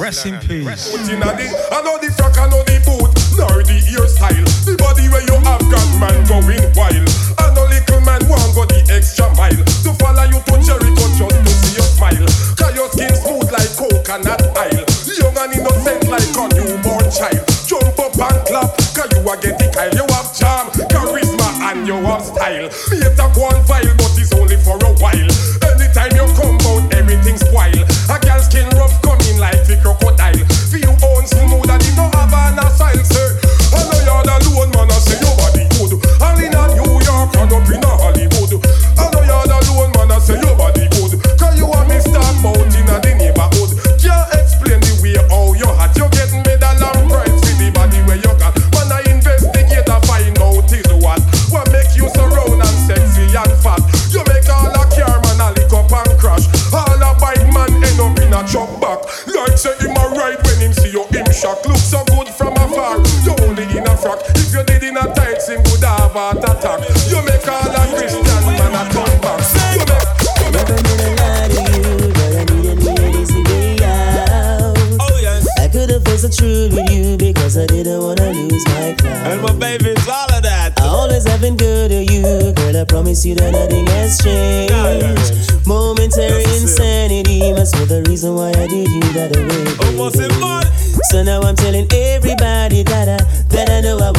Rest in peace.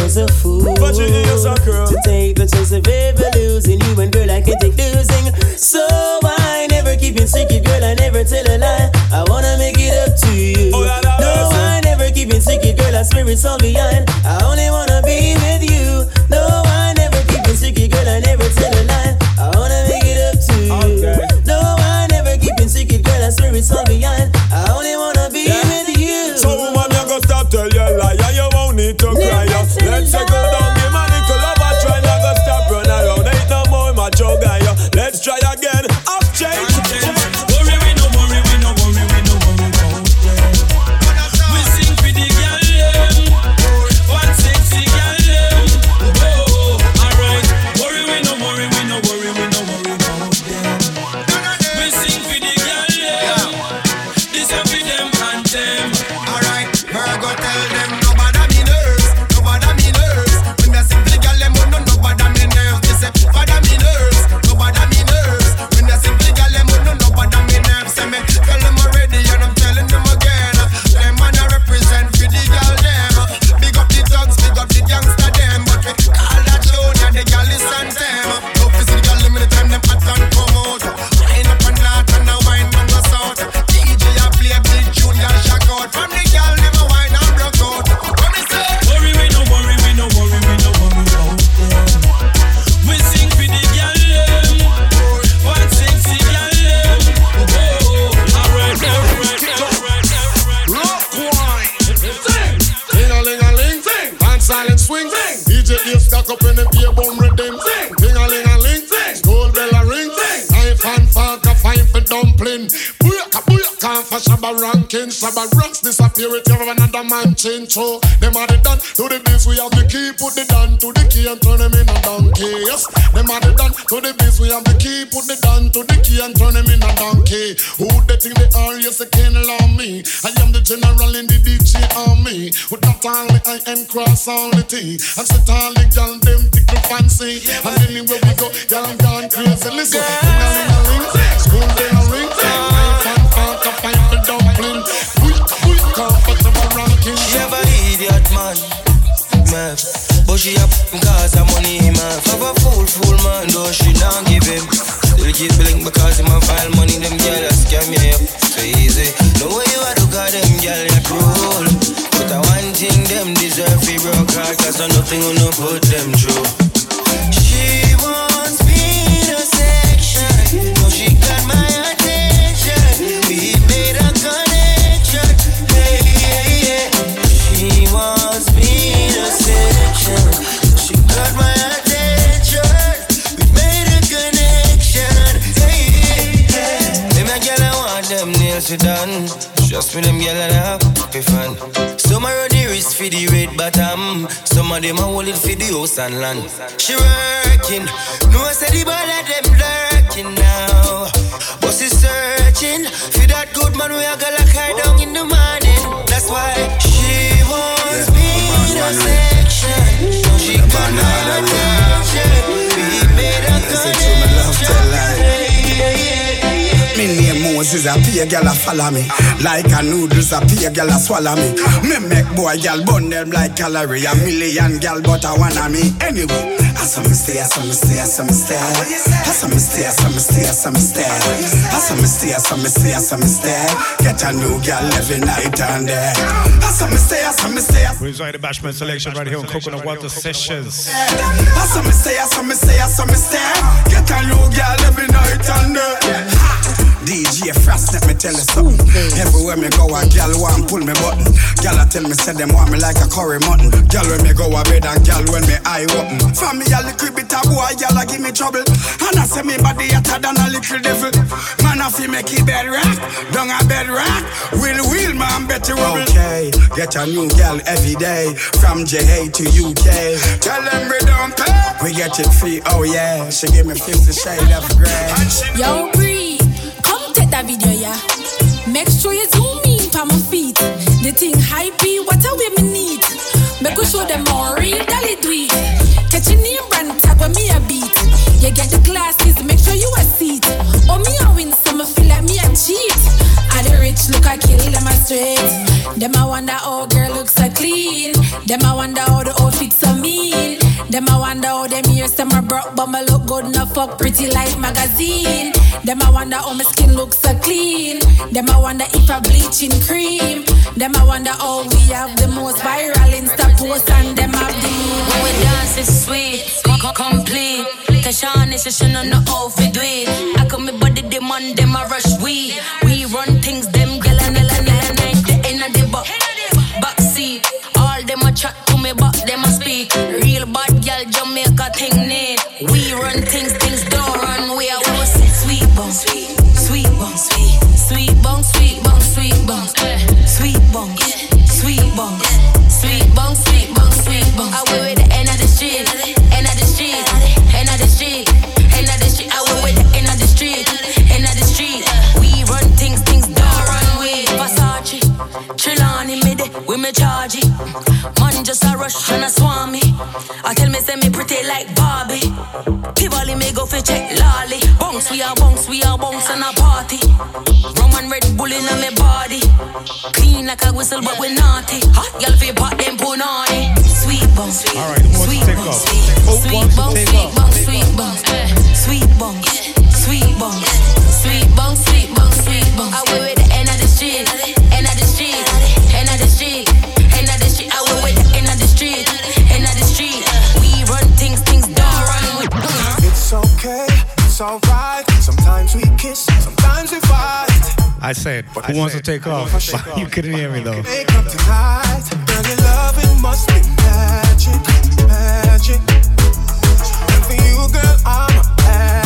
was a fool. But you is a girl. To take the chance of ever losing you and girl, I can take losing. So I never keep you secret, girl, I never tell a lie. I wanna make it up to you. Oh, la, no, I never keep you secret, girl, I swear it's all behind. I only wanna be with you. sing through. Them are the done to the biz, we have the key, put the down to the key and turn them in a donkey. Yes, them are the done to the biz, we have the key, put the down to the key and turn them in a donkey. Who they think they are, yes, they can allow me. I am the general in the DJ army. With that only I am cross all the tea. And sit all the gal, them tickle fancy. And anywhere we go, gal, gone crazy. Listen, yeah. school bell. she up cause her money man, a Have a fool, fool man, though she don't give him. Still keep blink because him a file money Them girl a scam me yeah, so easy. No way you a do cause them girl a cruel. But I one thing them deserve fi broke heart Cause I nothing gonna put them through. Me, them gyal and a happy fan. Some are the wrist for the red bottom. Some of them a hold it for the house and land. She working, no I say the ball of them lurking now. But she searching for that good man we a gonna cry down in the morning. That's why she wants me in a section. She got Moses, a pay girl a follow me. Like a noodles, a pay girl a swallow me. Me make boy girl burn them like calorie. A million girl, but I wanna me anyway. I saw me stay, I saw me stay, I saw me stay. I saw me stay, I saw me stay, I saw me stay. I saw me stay, I saw me stay, I saw me stay. Get a new girl every night and day. I saw me stay, I saw me stay. We enjoy the Bashman selection right here on Coconut Water Sessions. I saw me stay, I saw me stay, I saw me stay. Get a new girl every night and day. DJ Frost, let me tell you something. Everywhere me go, a gal want pull me button. Gal a tell me say them want me like a curry mutton. Gal when me go a bed and gal when me eye open. For me a little bit of boy, gal a give me trouble. And I say me body hotter than a little devil. Man a fi make it bed rock, down a bed rock. Will will man better rubble. Okay, get a new gal every day from JA to UK. Tell them we don't pay. We get it free, oh yeah. She give me 50 shade of grey. Yo, Bree, come take that video, yeah. Make sure you zoom in for my feet. The thing hypey, what a way me need. Make we show them more real dolly do it. Catch your name brand tag when me a beat. You get the glasses, make sure you a seat. Oh, me a win, some feel like me a cheat. I the rich look, I kill them a straight. Them I wonder how girl looks so clean. Them I wonder how the outfits so mean. Them I wonder how them ears them are broke, but my look good enough fuck pretty like magazine. Them I wonder how my skin looks so clean. Them I wonder if I bleaching cream. Them I wonder how we have the most viral Insta post and them have the When we dance it's sweet, com- com- complete. Tashawn is just on the outfit it. I come me body them on them I rush we. We run things them gyal and nella nella night the end of the back backseat. All them a chat to me but them a speak. Gyal Jamaica thing need. We run things things don't run. We are we say sweet bong, sweet sweet bong, sweet sweet bong, sweet bong, sweet bong, eh. sweet bong, sweet bong, sweet bong, sweet bong, sweet bong. I went with the end of the street, end of the street, end of the street, end of the street. I went with the end of the street, end of the street. We run things, things don't run with Versace, Trelawney me de, we me charge it. Man just a rush and a swarm me. I tell me say me pretty like Barbie. Tivoli me go fi check lolly. Bounce we are bounce, we are bounce and a party. Rum and Red Bull in me body. Clean like a whistle but we naughty. Hot girl fi pop them punani. Sweet bounce, All right, who wants to take off? Who sweet wants to bounce, take sweet off? bounce, sweet bounce, sweet bounce, sweet bounce, sweet bounce, sweet bounce, sweet bounce. I went with the end of the street, it's alright. Sometimes we kiss, sometimes we fight. I said, who wants to take off? you couldn't hear me though. Wake up tonight, girl, your loving must be magic, magic. And for you, girl, I'm addict,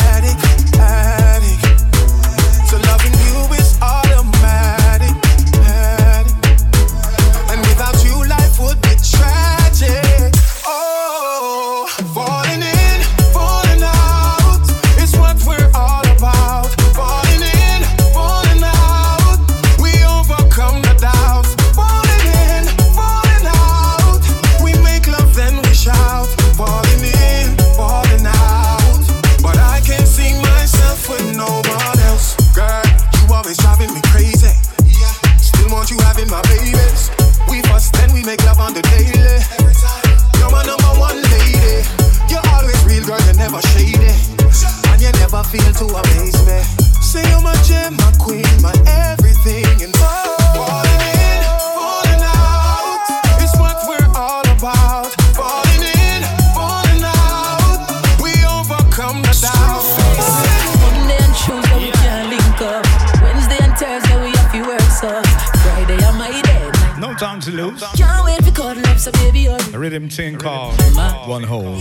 rhythm thing called One Hole.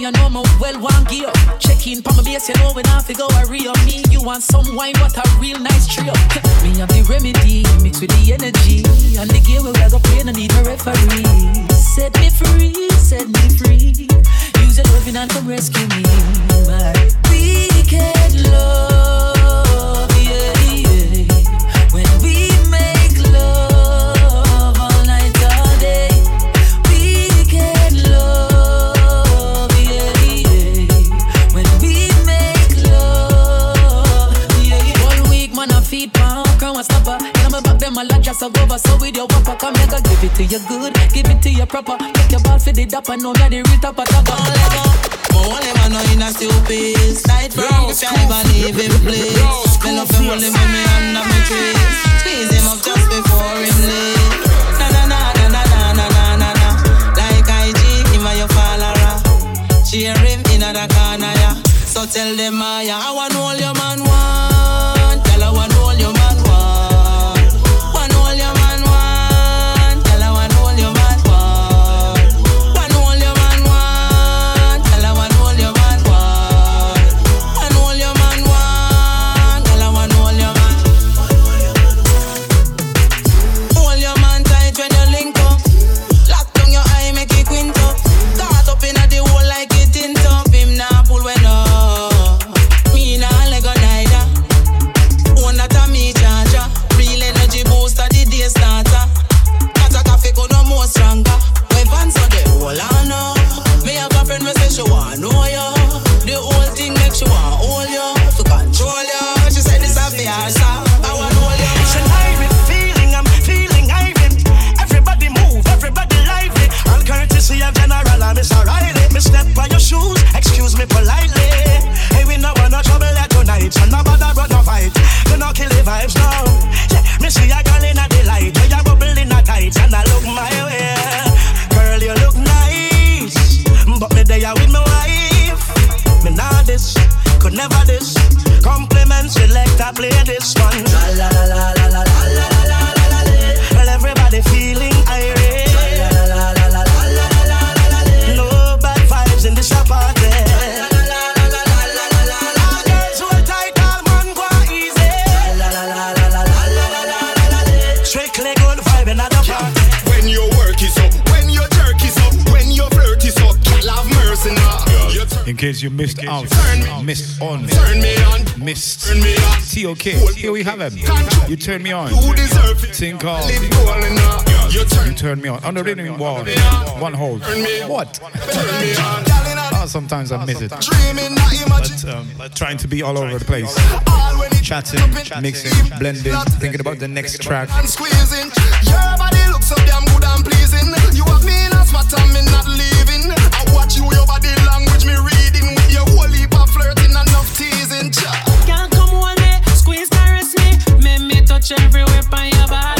you know my well one gear. Check in from my base, you know when I figure a real me. You want some wine, what a real nice trio. me have the remedy, mixed with the energy. And the game we got up in, I need a referee. Set me free, set me free. Use your loving and come rescue me. My wicked love. just a over. So with your whopper, come here, girl, give it to you good, give it to you proper. Your ball for the dapper, real know in a stupid from the sky, him please Me love him, under my trees Squeeze him up just before him leave. Na na na na na na na na na Like him a in corner, So tell them, I, I want all your man want never this. Compliments, select, I play this one. case you missed out, missed on, missed. See, okay, here we have him. You turn me on. Sing call. You turn me on. On the rhythm wall. One hold. What? Oh, sometimes I miss it. But, um, but trying to be all over the place. Chatting, mixing, blending, thinking about the next track. Your body looks so damn good and pleasing. You have me in a spot and me not leaving. I watch you, your body touch every whip your body.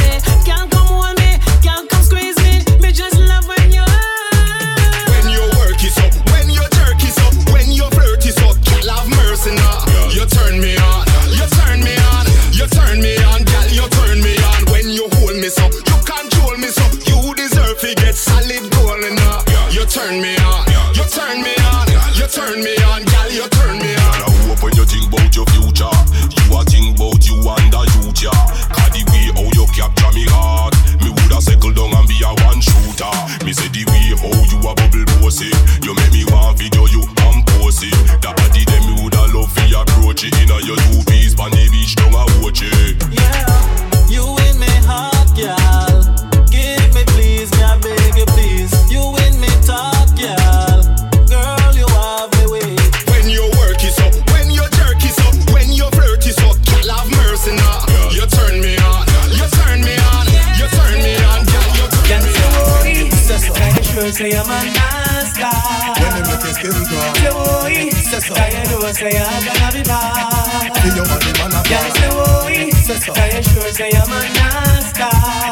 say I'm gonna be bad. See you man, man a say say so. Say you sure say I'm a nasty.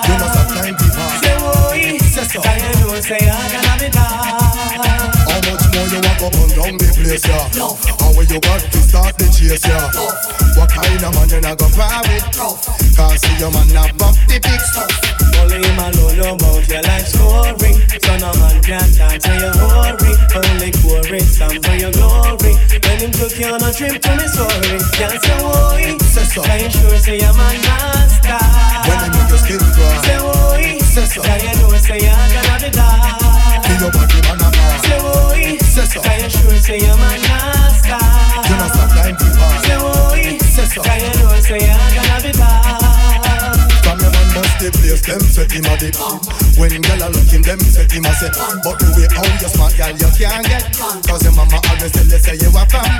You must have time to pass. Say say so. Say you know say I go burn down the place, yeah. And when you got to start the chase, yeah. What kind of man you not go par with? Can't see your man not bump the big stuff. Only him alone know about your life story. So no man can talk to your hurry. Only chorus some for your glory. When him took you on a trip to Missouri, can't say why. Say so. Can you sure say your man master? When him make your skin cry. Say why. Say so. Can you know say you're gonna be die? Feel your body man a bar. Say why. Can you sure say your man master? You know stop time people. The place, them say him a dip. When gyal a look him, them say him a say. But the way how you smart gyal you can't get. Cause your mama always tell you say you a fan.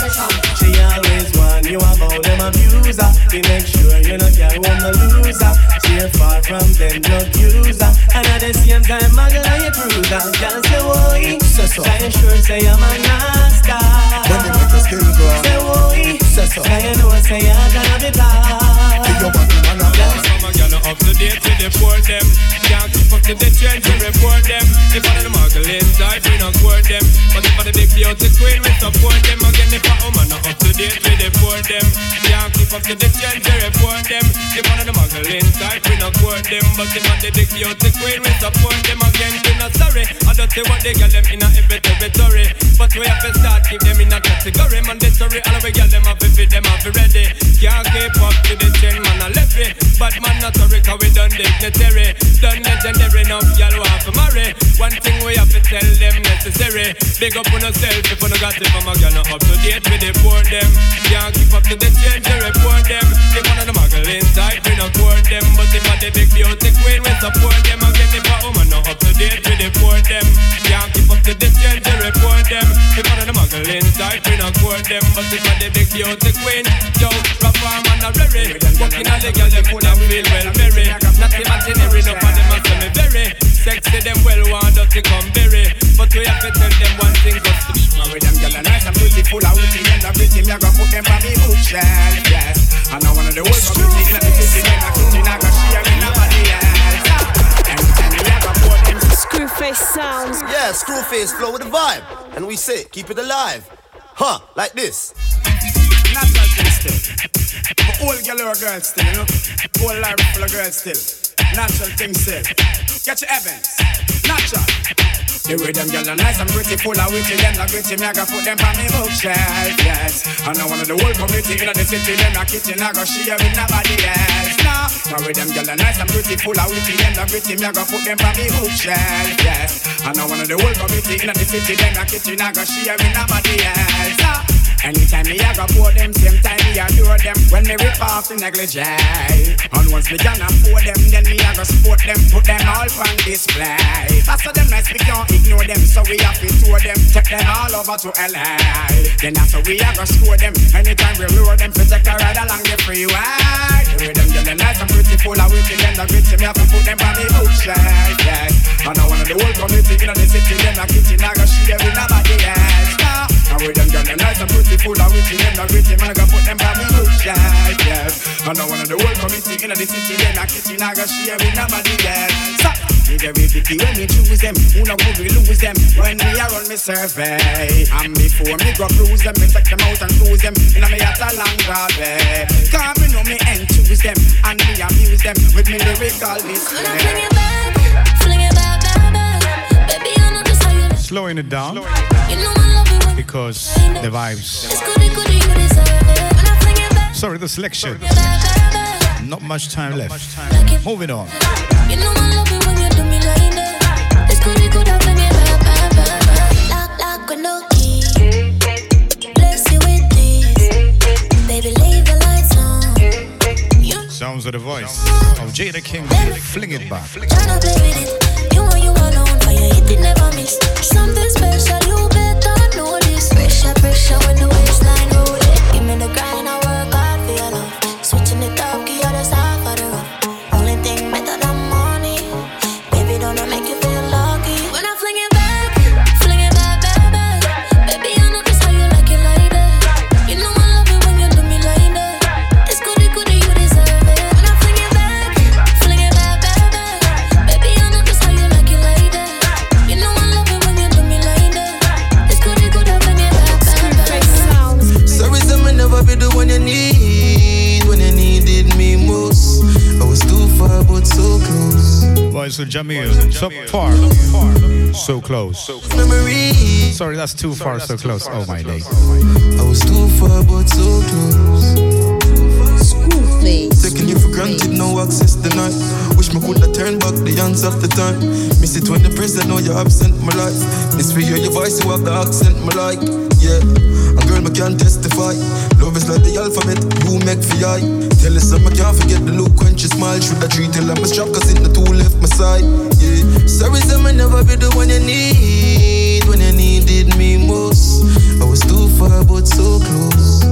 She always want you about them abuser. To make sure you not carry one the loser. She far from them drug user. And at the same time, muggle and you cruiser. Can't say why. Say so. Sure say I'm a master? When they make your skin cry. Say why. Say so. Can you know say you're gonna be blind? Feel your body man a bar. Some a gyal up to date with the poor them. Can't keep up to the trend to report them. If one of the muggle inside, we not court them. But if one of the big beauty queen, we support them. Again, if a woman not up to date with the poor them. Can't keep up to the trend to report them. If one of the muggle inside, we not court them. But if one of the big beauty queen, we support them. Again, we not sorry. I don't say what they get them in a every territory. But we have to start keep them in a category. Mandatory, all of we get them if them up ready. Can't keep up to the trend, man, I left it. But man, not sorry, cause we done dignitary. Done legendary, enough, y'all want to marry. One thing we have to tell them necessary. Big up on yourself if you no got it from a girl, up to date with the poor them. Can't keep up to the change, they report them. One of the muggle inside, we not court them. But if I the big beauty queen, we support them. Again, if a woman not up to date with the poor them. Can't keep up to the change, they report them. If one of the muggle inside, we not court them. But if I the big beauty queen, yo, rough arm and a rary. Walking on the girl, them would have feel well merry. Not imaginary, no for them, I say me very. Sexy, them well want to come berry. But we have to tell them one thing, just to be Marry them gyal are nice and beautiful and witty and everything. Me a go put them on me bookshelf, yes. And I wanna the whole community in the city, them a kitchen, I go share with nobody else. Anytime me a go put them Screwface sounds. Yeah, Screwface flow with the vibe. And we say, keep it alive. Huh, like this. Natural thing still. For all girl or girl still, you know. Whole life full of girls still. Natural thing still. Get your Evans. Natural. The way them girls are nice and pretty, full of witty, them not gritty, me I go put them on me bookshelf, yes. And I one of the whole community in the city, them not kitchen, I go share with nobody else. Now, the way them girls are nice and pretty, full of witty, them not gritty, me I go put them on me bookshelf, yes. And I one of the whole community in the city, them not kitchen, I go share with nobody else. Now, Anytime me I go pour them, same time me adore them. When me rip off the negligee And once me can afford them, then me I go support them Put them all on display. How them nice, we can't ignore them So we have to tour them, take them all over to LA Then after we I go score them. Anytime we lure them, to take a ride along the freeway. Way them them nice and pretty, full of witty Them the gritty, me have to put them on the bookshelf, yes And I want the whole community in the city Them a kitchen, I go share with nobody else. Now with them girl, them nice and pretty, full of witty, them not gritty, man, I go put them by me bookshelf, yes. And I one of the whole committee in the city, them not kitchen, I go share with nobody else. So, me very picky when me choose them, who no good we lose them when me a run me survey. And before me go cruise them, me take them out and cruise them in a me at a long way. Cause me know me end choose them and me amuse them with me lyrical display. Fling it back, back, back. Baby, I know just how you like. Slowing it down You know I love it when because the vibes. it's goody, goody, you deserve it. When I fling it back, Sorry, the selection. Not much time left. Moving on. Sounds of the voice of Jada King. Fling it back. tryna play with it. You want you alone, fire hit it, never miss. Something special, you better know this. Pressure, pressure when the waistline roll it. Give me the grind, also Jamil. So far, so close. Sorry, that's too far, so close. Oh my day. I was too far, but so close. Taking you for granted, no access denied. Wish me could have turned back the hands of the time. Miss it when the present know you're absent, my life. Miss for hear your voice, you have the accent, my like. Yeah, a girl, me can testify. Love is like the alphabet, you make for eye. Tell us some, I can't forget the look when she smile. Should I treat her like my strap, cause it the two left my side. Yeah, sorry, some I never be the one you need. When you needed me most. I was too far, but so close.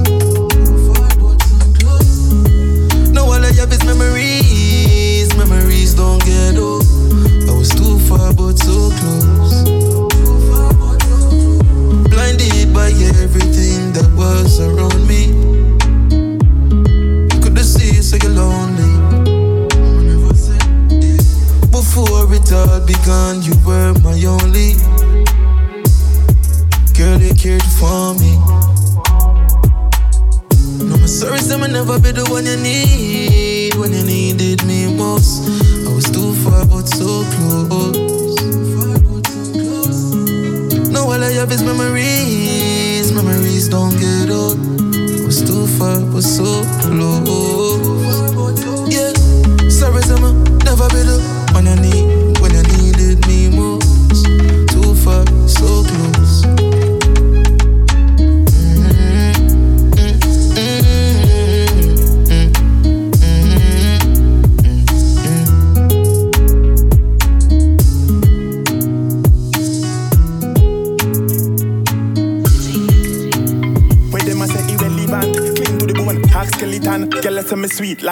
Now all I have is memories. Memories don't get old. I was too far, but so close.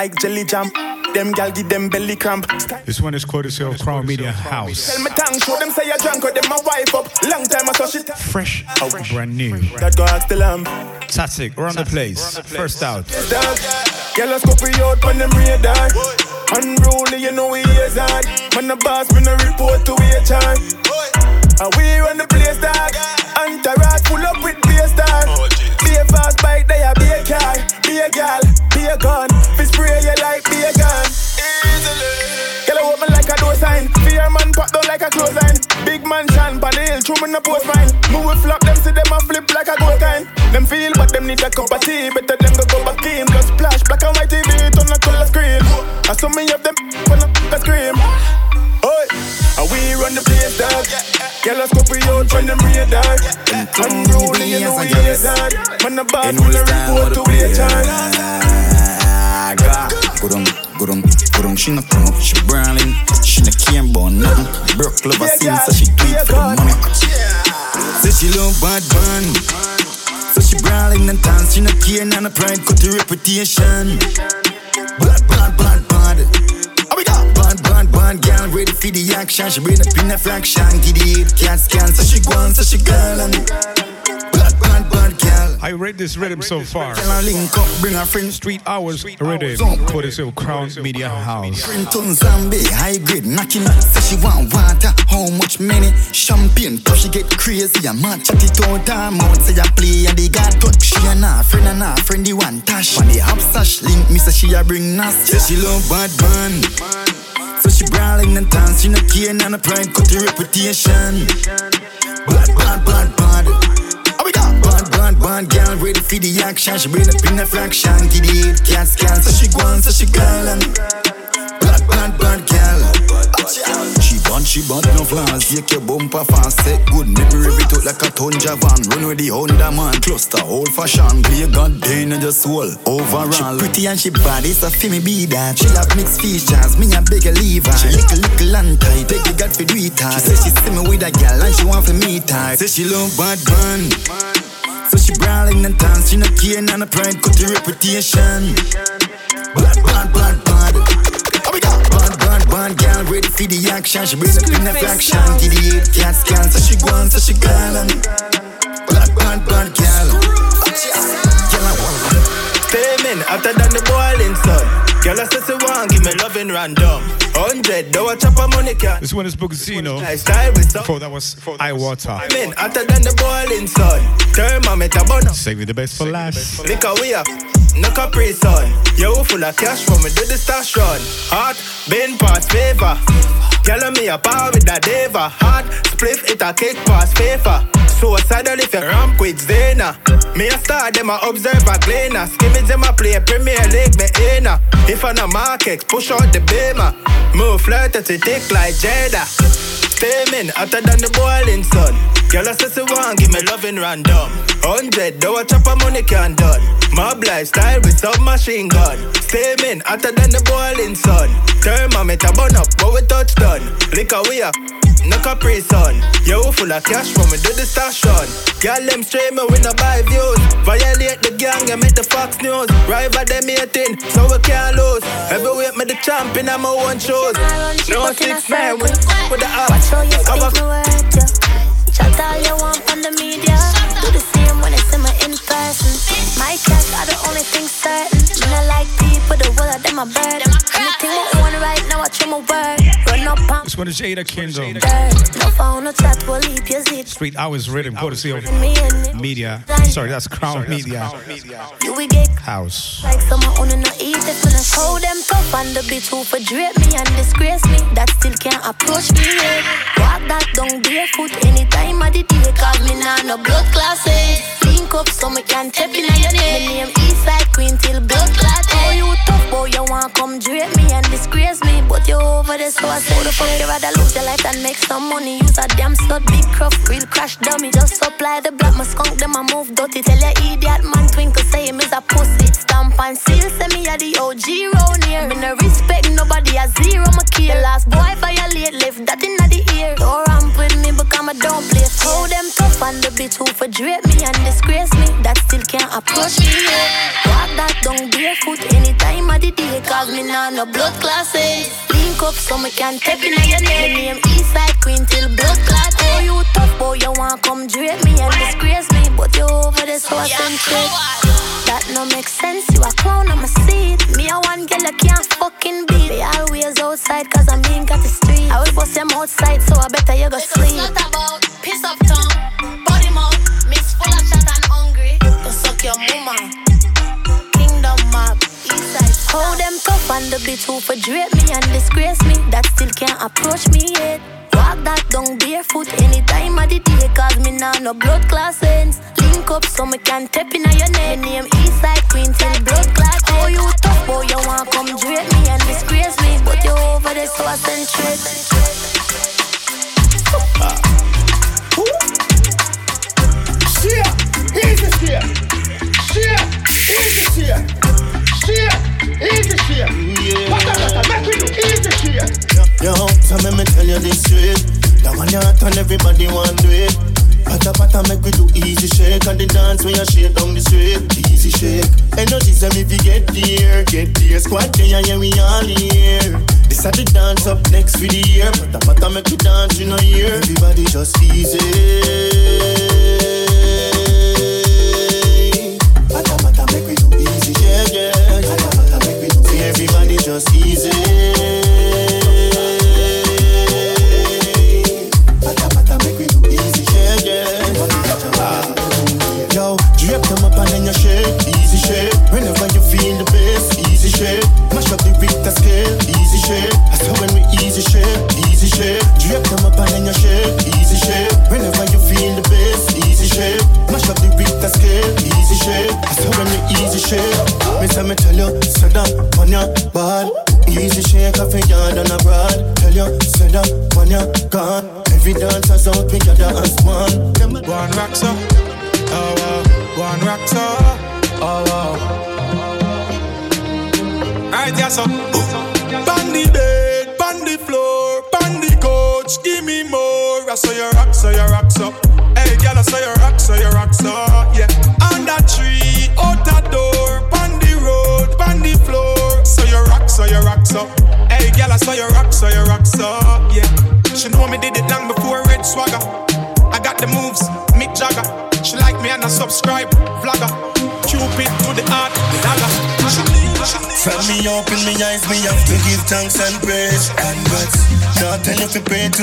Like jelly jam. Them gal give them belly cramp. This one is courtesy of Crown Media House. Tell me tongue, show them say you drunk or them a wife up. Long time I saw shit. Fresh, brand new. That go ask the lamb. Tatic, we're on the place. First out. Dog, girl, let's go out on them radar. Unruly, you know we is hard. Man, the boss, me no report to HR. And we run the no post mine. Move with flop, them see them a flip like a gold kind. Them feel, but them need a cup of tea. Better them go go back in. Just splash, black and white TV, turn a color screen. I saw me of them when I scream. Oi, and we run the place, dog. Girl, let's go for you from them radar. Unruly, you know is hard. Man, the boss, You know full it's of time report to the HR. Ga, gurung, gurung, gurung. She not up, she brawling. Broke love a sin, so she it for the money. Say she love bad man. So she brawling and dance. She not care, none of pride, cut the reputation. Bad, bad, bad, bad. Oh, we got bad, bad, bad girl ready for the action. She bring up in a fraction, get it, can't scan. So she go on, so she girl and I read this rhythm so far. Link up, bring her friends. Street Hours rhythm. Courtesy of Crown Media House. Brenton Zombie, high grade, knocking up. Say she want water, how much money? Champagne, push she get crazy. I'm mad, chat it all time out. Say I play and they got touch. She and her friend and her friend, the one tash. When they hop sash, link me, say she a bring nas. Say she love bad man. So she brawling and dance, she no care, none of pride, cut the reputation. Bad girl ready for the action. She bring up in a fraction, get it, can't scan. So she go on, so she girl and bad, bad, bad girl. She bun, she bun, no flaws. Take your bumper fast, set good. Maybe rev it out like a Tonja van. Run with the Honda man. Cluster, old fashion. Play God day in your soul. Overall. She pretty and she bad, it's a me be that. She have mixed features, me a leave her. She little, little and tight, beg the God for do it hard. She say she see me with a gal and she want for meet her. Say she love bad man. So she brawling and dance, she no care, none of pride, cut the reputation. Bad, bad, bad, bad. Oh, we got bad, bad, bad girl ready for the action. She bring up in a fraction, get the eight cat scan. So she go on, so she girl and bad, bad, bad girl. Stamen hotter than the boiling sun. Girl, I say she want give me loving random. Hundred dollar chop a money can. This one is Bugazino. Style with some. Before that was I Waata. Men hotter than the boiling sun. Thermometer burn up. Saving the best for last. Liquor we up. No capri sun. You full of cash for me do the stash run. Hot, bin parts favor. Girl, me a power with a deva. Hard spliff, it a kick past FIFA. Suicidal if you ramp with Zena. Me a star, them a observe a gleaner. Skimmage them a play Premier League, me inna. If I no market, push out the beamer. Move flirt to thick like Jada. Steaming hotter than the boiling sun. Girl, I say she want give me loving random. Hundred, though a chop a money can done. Mob lifestyle with submachine gun. Steaming hotter than the boiling sun. Thermometer burn up, but we touch done. Liquor we up. No Capri Sun. Yo, full of cash when we do the station. Girl, them straight me, we no buy views. Violate the gang, and make the Fox News. Rival them hating, so we can't lose. Heavyweight me the champion, I'm my one shows. No six man with, with the app. Watch how you speak my word, yeah. Chat all you want on the media. In my in person. My cats are the only thing certain. When I like people, the world of them a burden. Anything I want right now, I try my word. Run up on This one is Jada Kingdom. No phone, no chat, we'll leave your zip. Street Hours Rhythm, courtesy of Me and it. Media. Sorry, that's Crown Media You will get House. like someone on no eat if when I hold them tough on the bitch who for drape me and disgrace me. That still can't approach me yet. Walk that down barefoot anytime of the day, cause me nah no blood classes. Link up so me can tap in your name. Me name Eastside Queen till blood clot. Oh, you tough boy, you want come drape me and disgrace me, but you over there so I say the fuck you rather lose your life than make some money. Use a damn stud, big cruff, real crash dummy. Just supply the black, my skunk them I move dirty. Tell your idiot man twinkle say him is a pussy. Stamp and seal, say me a the OG round here. Me no respect nobody a zero, my kill. The last boy violate, left that in the ear. Don't ramp with me because I don't play. Hold them tough and the bitch who for drape me and disgrace me. That still can't approach me yet. Walk that down barefoot anytime of the day, cause me nah no blood classes. Link up so me can tap in your name. Me name Eastside Queen till blood clot. Oh, you tough boy, you want come drape me and disgrace me, but you over there so I send trick. That no make sense, you a clown, I'm a seed. Me a one girl, I can't fucking beat. They always outside, cause I'm being got the street. I will bust them outside, so I better you go sleep. It's not about piss up tongue, body mouth, mix full of shit and hungry. Go suck your mama. Hold them tough and the bitch who for drape me and disgrace me. That still can't approach me yet. Walk that down barefoot anytime of the day, cause me nah no blood class sense. Link up so me can tap in your name. Me name Eastside Queen till blood clot. Oh, you tough boy, you want come drape me and disgrace me, but you over there so I send trick. Share, easy share. Share, easy share. Share, easy share. What a make we do easy share. Yo, so let me tell you this straight. That one you hot and everybody want do it. Pata pata make we do easy shake and the dance when you shake down the street. Easy shake. Energy say me fi get there, get there. Squad and yeah we all here. This a the dance up next for the year. Pata pata make we dance in a year. Everybody just easy.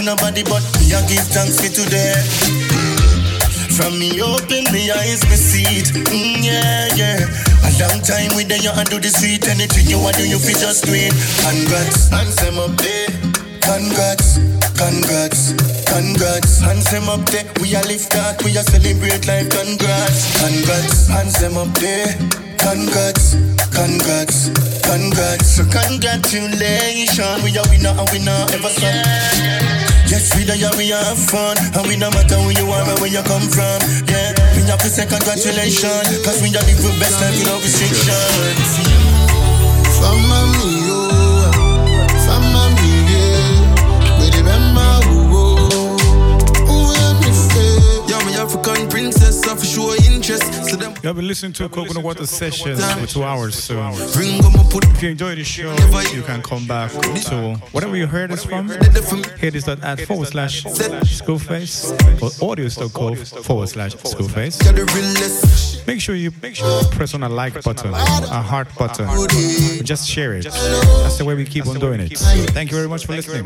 Nobody, but me I give thanks for today. From me open me eyes, me see it. Mm, yeah, yeah. A long time with you and do the sweet. Anything you want do, you feel just do it. Congrats. And some up there. Congrats, congrats, congrats. Hands them up there, we are lift that, we are celebrate life. Congrats, congrats, hands them up there. Congrats, congrats, congrats. So congratulations, we are winner and winner ever son. Yes, we there, yeah, we have fun. And we no matter who you are or where you come from. Yeah, we have to say congratulations. Cause we are the best life without restrictions Fama mio, You have been listening to a Coconut Water Sessions for two hours. So Ring on my put if you enjoy the show, you can come back to whatever you heard us from. hearthis.at forward slash Screwface or audius.co forward slash Screwface. Make sure you make sure you press on a like button, a heart button. Just share it. That's the way we keep on doing it. So thank you very much for listening.